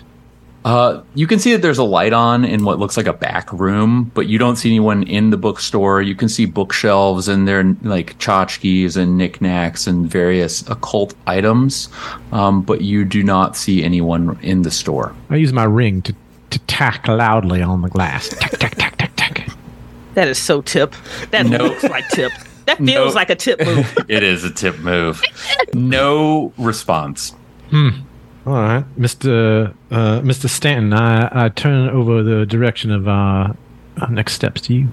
Uh, you can see that there's a light on in what looks like a back room, but you don't see anyone in the bookstore. You can see bookshelves and there are like tchotchkes and knickknacks and various occult items, um, but you do not see anyone in the store. I use my ring to to tack loudly on the glass. Tack tack tack tack tack. That is so tip. That No. looks like tip. That feels No. like a tip move. it is a tip move. No response. All right, Mister uh, Mister Stanton. I, I turn over the direction of our, uh, next steps to you.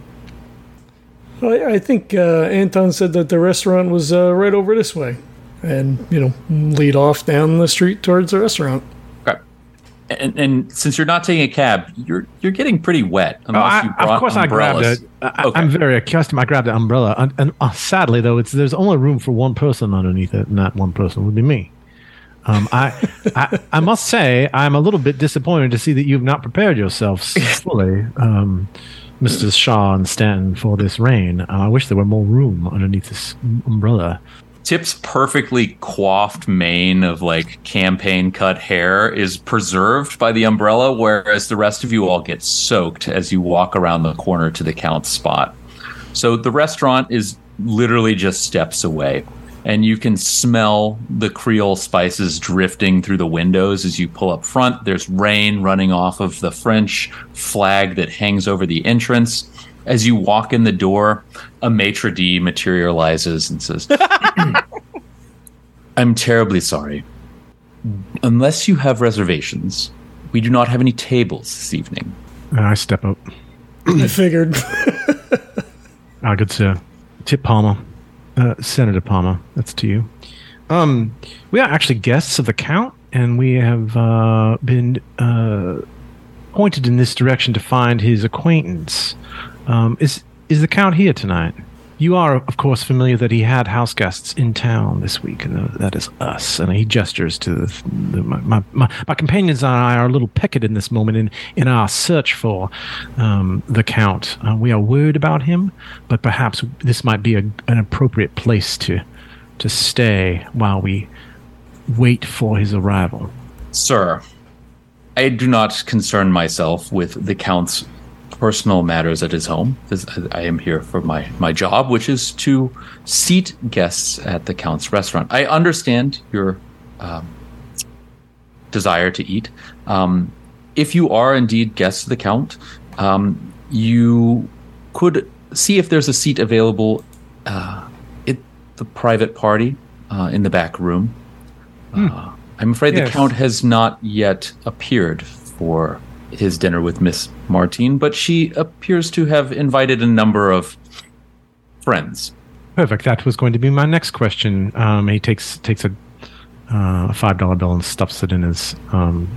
I, I think uh, Anton said that the restaurant was uh, right over this way, and you know, lead off down the street towards the restaurant. Okay. And, and since you're not taking a cab, you're you're getting pretty wet. Oh, I, you brought of course, umbrellas. I grabbed it. I, Okay. I'm very accustomed. I grabbed the umbrella, and, and uh, sadly, though, it's there's only room for one person underneath it, and that one person would be me. Um, I, I I must say I'm a little bit disappointed to see that you've not prepared yourselves fully, um, Mr. Shaw and Stanton, for this rain. Uh, I wish there were more room underneath this umbrella. Tip's perfectly coiffed mane of like campaign cut hair is preserved by the umbrella, whereas the rest of you all get soaked as you walk around the corner to the count's spot. So the restaurant is literally just steps away, and you can smell the Creole spices drifting through the windows as you pull up front. There's rain running off of the French flag that hangs over the entrance. As you walk in the door, a maitre d' materializes and says, I'm terribly sorry. Unless you have reservations, we do not have any tables this evening. And I step up. I figured. Ah, good sir. Tip Palmer, uh, Senator Palmer. That's to you. Um, we are actually guests of the Count, and we have uh, been uh, pointed in this direction to find his acquaintance. Um, is is the Count here tonight? You are, of course, familiar that he had house guests in town this week, and uh, that is us. And he gestures to the, the, my, my, my, companions and I are a little pecked in this moment in, in our search for um, the Count. Uh, we are worried about him, but perhaps this might be a, an appropriate place to to stay while we wait for his arrival. Sir, I do not concern myself with the Count's personal matters at his home. This- I am here for my, my job, which is to seat guests at the Count's restaurant. I understand your um, desire to eat. Um, if you are indeed guests of the Count, um, you could see if there's a seat available uh, at the private party uh, in the back room. Uh, I'm afraid Yes. the Count has not yet appeared for his dinner with Miss Martine, but she appears to have invited a number of friends. Perfect. That was going to be my next question. Um, he takes takes a uh, five dollar bill and stuffs it in his um,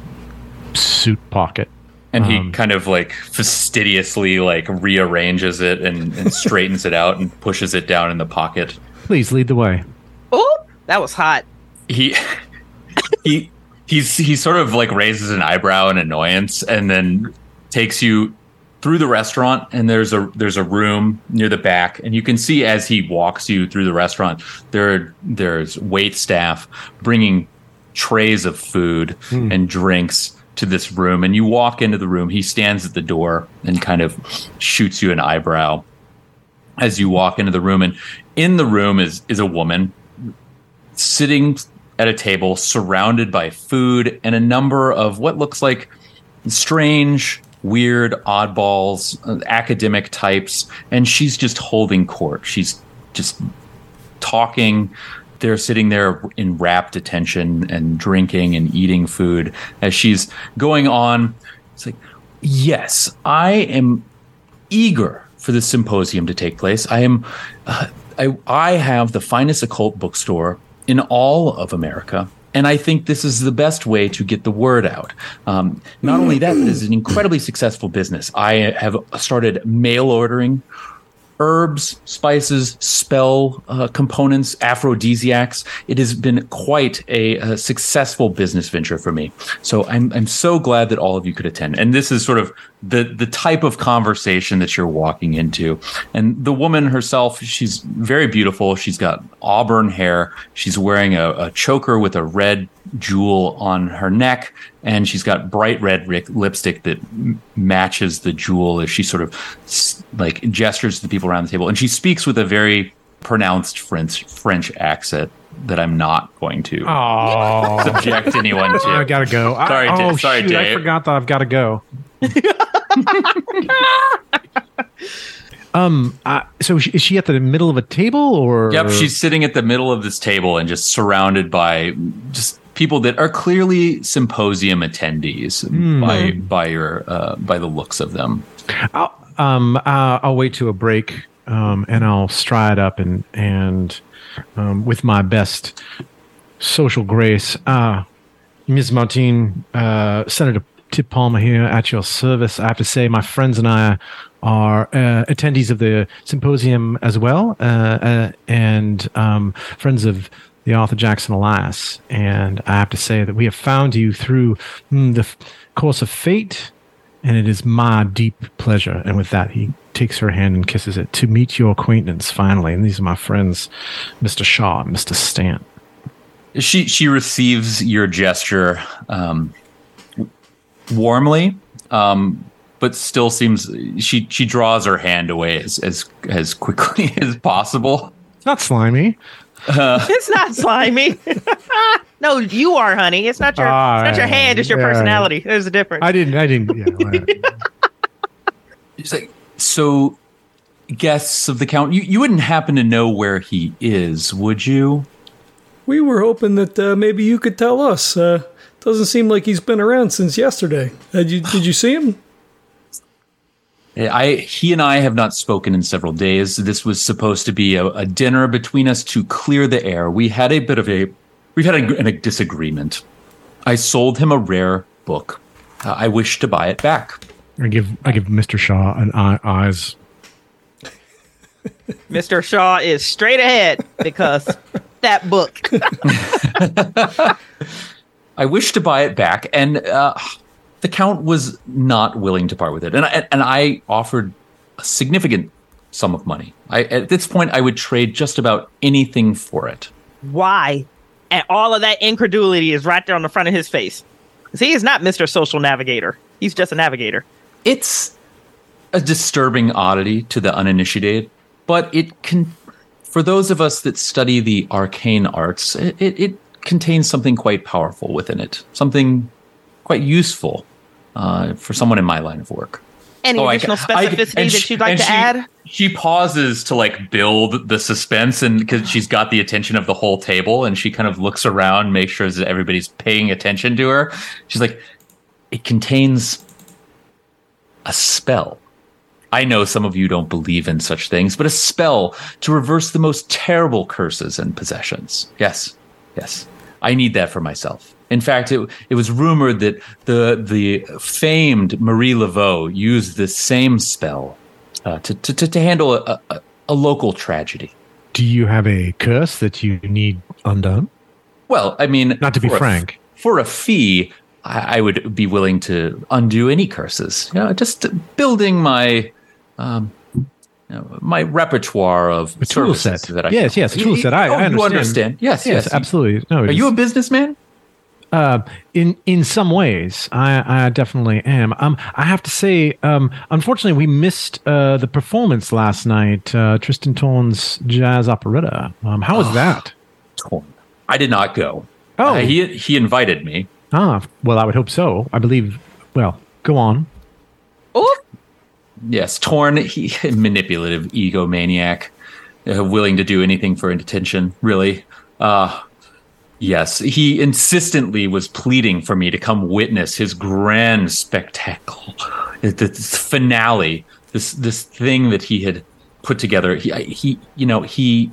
suit pocket. And he Um, kind of like fastidiously like rearranges it and, and straightens it out and pushes it down in the pocket. Please lead the way. Oh, that was hot. He he he's he sort of like raises an eyebrow in annoyance and then takes you through the restaurant and there's a there's a room near the back and you can see as he walks you through the restaurant there there's wait staff bringing trays of food hmm. and drinks to this room, and you walk into the room. He stands at the door and kind of shoots you an eyebrow as you walk into the room. And in the room is is a woman sitting at a table, surrounded by food and a number of what looks like strange, weird, oddballs, uh, academic types, and she's just holding court. She's just talking they're sitting there in rapt attention and drinking and eating food as she's going on. It's like, yes, I am eager for this symposium to take place. I am, uh, I, I have the finest occult bookstore in all of America. And I think this is the best way to get the word out. Um, not only that, but it is an incredibly successful business. I have started mail ordering herbs, spices, spell uh, components, aphrodisiacs. It has been quite a, a, successful business venture for me. So I'm I'm so glad that all of you could attend. And this is sort of the the type of conversation that you're walking into. And the woman herself, she's very beautiful. She's got auburn hair. She's wearing a, a choker with a red jewel on her neck and she's got bright red lipstick that m- matches the jewel as she sort of s- like gestures to the people around the table and she speaks with a very pronounced french french accent that i'm not going to oh. subject anyone to i gotta go sorry, I, oh, sorry shoot, Dave. i forgot that i've gotta go Um. Uh, so is she at the middle of a table, or? Yep, she's sitting at the middle of this table and just surrounded by just people that are clearly symposium attendees mm. by by your uh, by the looks of them. I'll um uh, I'll wait to a break um and I'll stride up and and um, with my best social grace. Uh, Ms. Martine, uh, Senator Tip Palmer here at your service. I have to say, my friends and I are uh, attendees of the symposium as well, uh, uh, and um, friends of the author Jackson Elias. And I have to say that we have found you through mm, the f- course of fate, and it is my deep pleasure. And with that, he takes her hand and kisses it to meet your acquaintance finally. And these are my friends, Mr. Shaw and Mr. Stant. She she receives your gesture um, warmly. Um, but still seems she she draws her hand away as as as quickly as possible. It's not slimy. Uh, it's not slimy. no, you are, honey. It's not your uh, it's not your hand. It's your yeah, personality. There's a difference. I didn't. I didn't. Yeah, It's like so. Guests of the count, you, you wouldn't happen to know where he is, would you? We were hoping that uh, maybe you could tell us. Uh, doesn't seem like he's been around since yesterday. Did you did you see him? I he and I have not spoken in several days. This was supposed to be a, a dinner between us to clear the air. We had a bit of a we've had a, a disagreement. I sold him a rare book. Uh, I wish to buy it back. I give I give Mr. Shaw an eye, eyes. Mr. Shaw is straight ahead because that book. I wish to buy it back, and uh, the count was not willing to part with it, and I, and I offered a significant sum of money. I, at this point, I would trade just about anything for it. Why? And all of that incredulity is right there on the front of his face. See, he's not Mr. Social Navigator. He's just a navigator. It's a disturbing oddity to the uninitiated, but it can, for those of us that study the arcane arts, it, it, it contains something quite powerful within it, something quite useful uh, for someone in my line of work. Any oh, additional I, specificity I, that she, you'd like to she, add? She pauses to like build the suspense, and because she's got the attention of the whole table, and she kind of looks around, makes sure that everybody's paying attention to her. She's like, "It contains a spell." I know some of you don't believe in such things, but a spell to reverse the most terrible curses and possessions. Yes, yes, I need that for myself. In fact, it, it was rumored that the the famed Marie Laveau used the same spell uh, to, to, to handle a, a, a, local tragedy. Do you have a curse that you need undone? Well, I mean, not to be frank, a, for a fee, I, I, would be willing to undo any curses. You know, just building my um, you know, my repertoire of a tool set. That I yes, yes, a tool set. I, oh, I understand. You understand? Yes, yes, yes, absolutely. No, are you a businessman? Uh, in in some ways, I, I definitely am. Um, I have to say, um, unfortunately, we missed uh, the performance last night. Uh, Tristan Torn's jazz operetta. Um, how was that? Torn. I did not go. Oh. Uh, he he invited me. Ah, well, I would hope so. I believe. Well, go on. Oh, Yes, Torn, he manipulative egomaniac, uh, willing to do anything for attention. Really. Uh, yes, he insistently was pleading for me to come witness his grand spectacle, the finale. This this thing that he had put together. He he you know he.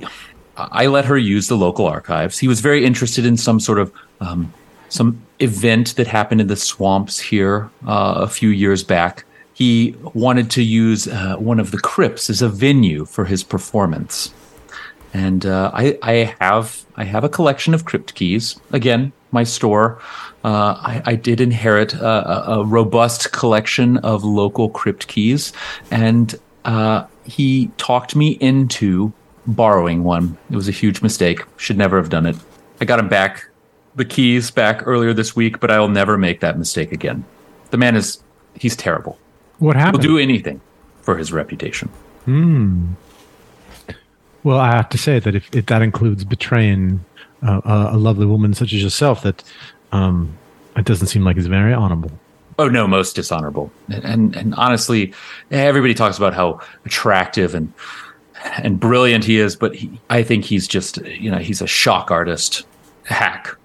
I let her use the local archives. He was very interested in some sort of um, some event that happened in the swamps here uh, a few years back. He wanted to use uh, one of the crypts as a venue for his performance, and uh, I, I have I have a collection of crypt keys. Again, my store. Uh, I, I did inherit a, a, robust collection of local crypt keys, and uh, he talked me into borrowing one. It was a huge mistake. Should never have done it. I got him back, the keys back earlier this week, but I will never make that mistake again. The man is, he's terrible. What happened? He'll do anything for his reputation. Well, I have to say that if, if that includes betraying uh, a, a lovely woman such as yourself, that um, it doesn't seem like it's very honorable. Oh no, most dishonorable. And, and and honestly, everybody talks about how attractive and and brilliant he is, but he, I think he's just you know he's a shock artist, hack,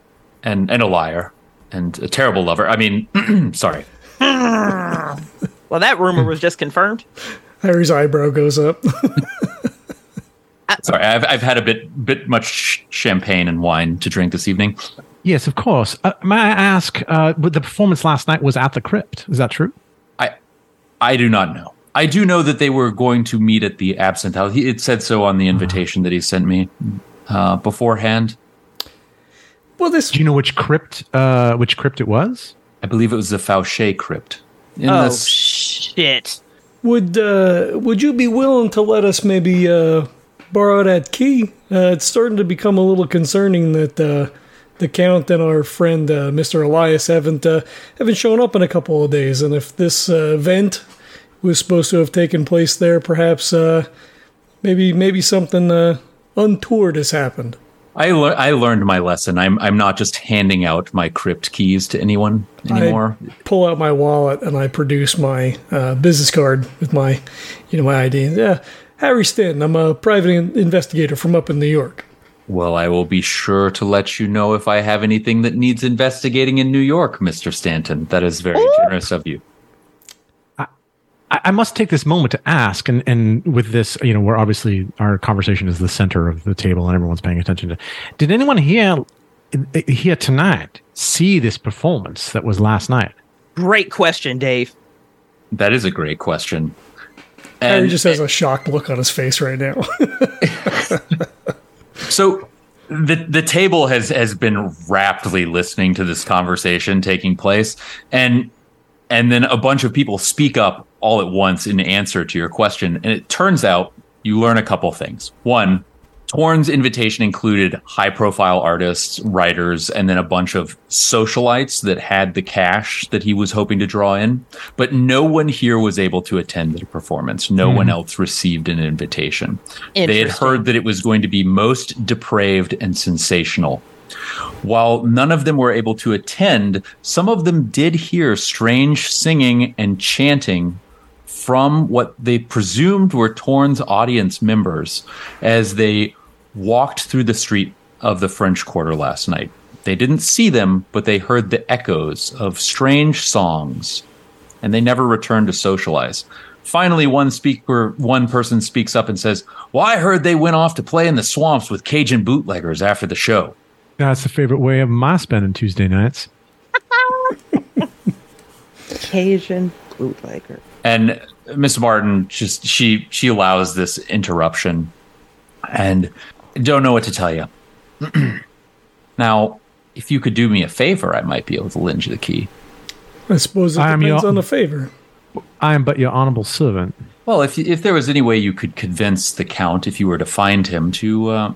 and and a liar, and a terrible lover. I mean, sorry. well, that rumor was just confirmed. Harry's eyebrow goes up. Sorry, I've I've had a bit bit much champagne and wine to drink this evening. Yes, of course. Uh, may I ask, uh, but the performance last night was at the crypt. Is that true? I I do not know. I do know that they were going to meet at the Absinthe House. He, it said so on the invitation that he sent me uh, beforehand. well, this Do you know which crypt? Uh, which crypt it was? I believe it was the Fauché crypt. In Oh this, shit! would uh, would you be willing to let us maybe uh, borrow that key? Uh, it's starting to become a little concerning that uh, the count and our friend uh, Mr. Elias haven't uh, haven't shown up in a couple of days, and if this uh, event was supposed to have taken place there, perhaps uh, maybe maybe something uh, untoward has happened. I lear- I learned my lesson. I'm I'm not just handing out my crypt keys to anyone anymore. I pull out my wallet and I produce my uh, business card with my, you know, my ID. Yeah, Harry Stanton. I'm a private in- investigator from up in New York. Well, I will be sure to let you know if I have anything that needs investigating in New York, Mister Stanton. That is very generous of you. I, I must take this moment to ask, and, and with this, you know, where obviously our conversation is the center of the table and everyone's paying attention to. Did anyone here here tonight see this performance that was last night? Great question, Dave. That is a great question. Harry And just has a shocked look on his face right now. so the the table has has been raptly listening to this conversation taking place, and and then a bunch of people speak up all at once in answer to your question, and it turns out you learn a couple things. One, Torn's invitation included high profile artists, writers, and then a bunch of socialites that had the cash that he was hoping to draw in. But no one here was able to attend the performance. No hmm. one else received an invitation. They had heard that it was going to be most depraved and sensational. While none of them were able to attend, some of them did hear strange singing and chanting from what they presumed were Torn's audience members as they walked through the street of the French Quarter last night. They didn't see them, but they heard the echoes of strange songs, and they never returned to socialize. Finally, one speaker, one person speaks up and says, "Well, I heard they went off to play in the swamps with Cajun bootleggers after the show." That's the favorite way of my spending Tuesday nights. Cajun bootlegger. and Miss Martin just she she allows this interruption and don't know what to tell you. now, if you could do me a favor, I might be able to lend you the key. I suppose it I am depends your- on the favor. I am but your honorable servant. Well, if if there was any way you could convince the count, if you were to find him, to uh,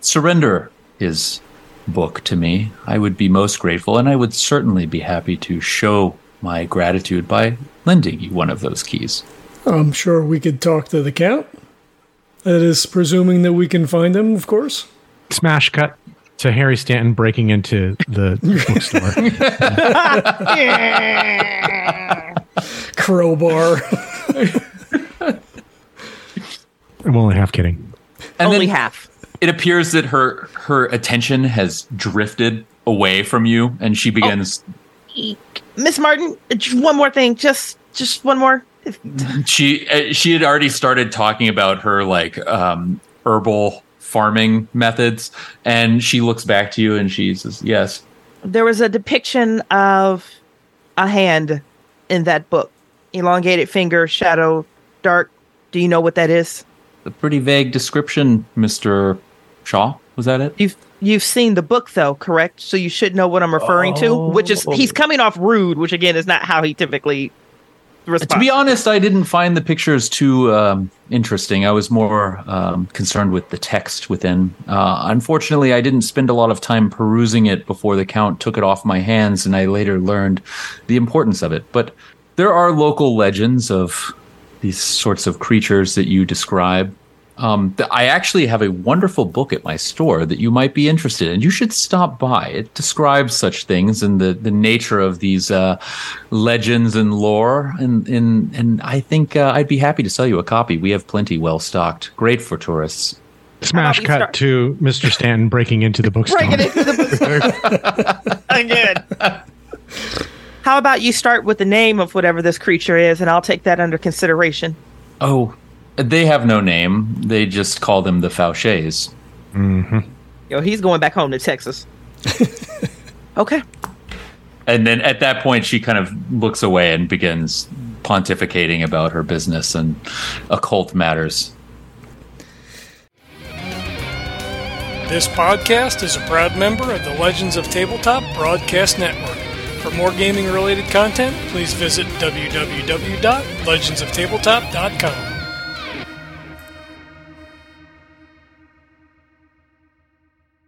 surrender his book to me, I would be most grateful, and I would certainly be happy to show my gratitude by lending you one of those keys. I'm sure we could talk to the Count. That is presuming that we can find him, of course. Smash cut to Harry Stanton breaking into the bookstore. Crowbar. I'm only half kidding. And Only then half. it appears that her her attention has drifted away from you, and she begins. Oh. Miss Martin, just one more thing. Just just one more. She uh, she had already started talking about her like um, herbal farming methods, and she looks back to you and she says, "Yes, There was a depiction of a hand in that book. Elongated finger, shadow, dark. Do you know what that is? a pretty vague description, Mister Shaw. Was that it?" You've you've seen the book though, correct? So you should know what I'm referring to. Which is he's coming off rude, which again is not how he typically responds. To be honest, I didn't find the pictures too um, interesting. I was more um, concerned with the text within. Uh, unfortunately, I didn't spend a lot of time perusing it before the count took it off my hands, and I later learned the importance of it. But there are local legends of these sorts of creatures that you describe. Um, th- I actually have a wonderful book at my store that you might be interested in. You should stop by. It describes such things and the, the nature of these uh, legends and lore. And and, and I think uh, I'd be happy to sell you a copy. We have plenty well stocked. Great for tourists. Smash cut start- to Mr. Stanton breaking into the bookstore. Break it into the book again. How about you start with the name of whatever this creature is, and I'll take that under consideration. Oh, they have no name. They just call them the Fauchets. Mm-hmm. Yo, he's going back home to Texas. okay. And then at that point, she kind of looks away and begins pontificating about her business and occult matters. This podcast is a proud member of the Legends of Tabletop Broadcast Network. For more gaming related content, please visit www.legendsoftabletop.com.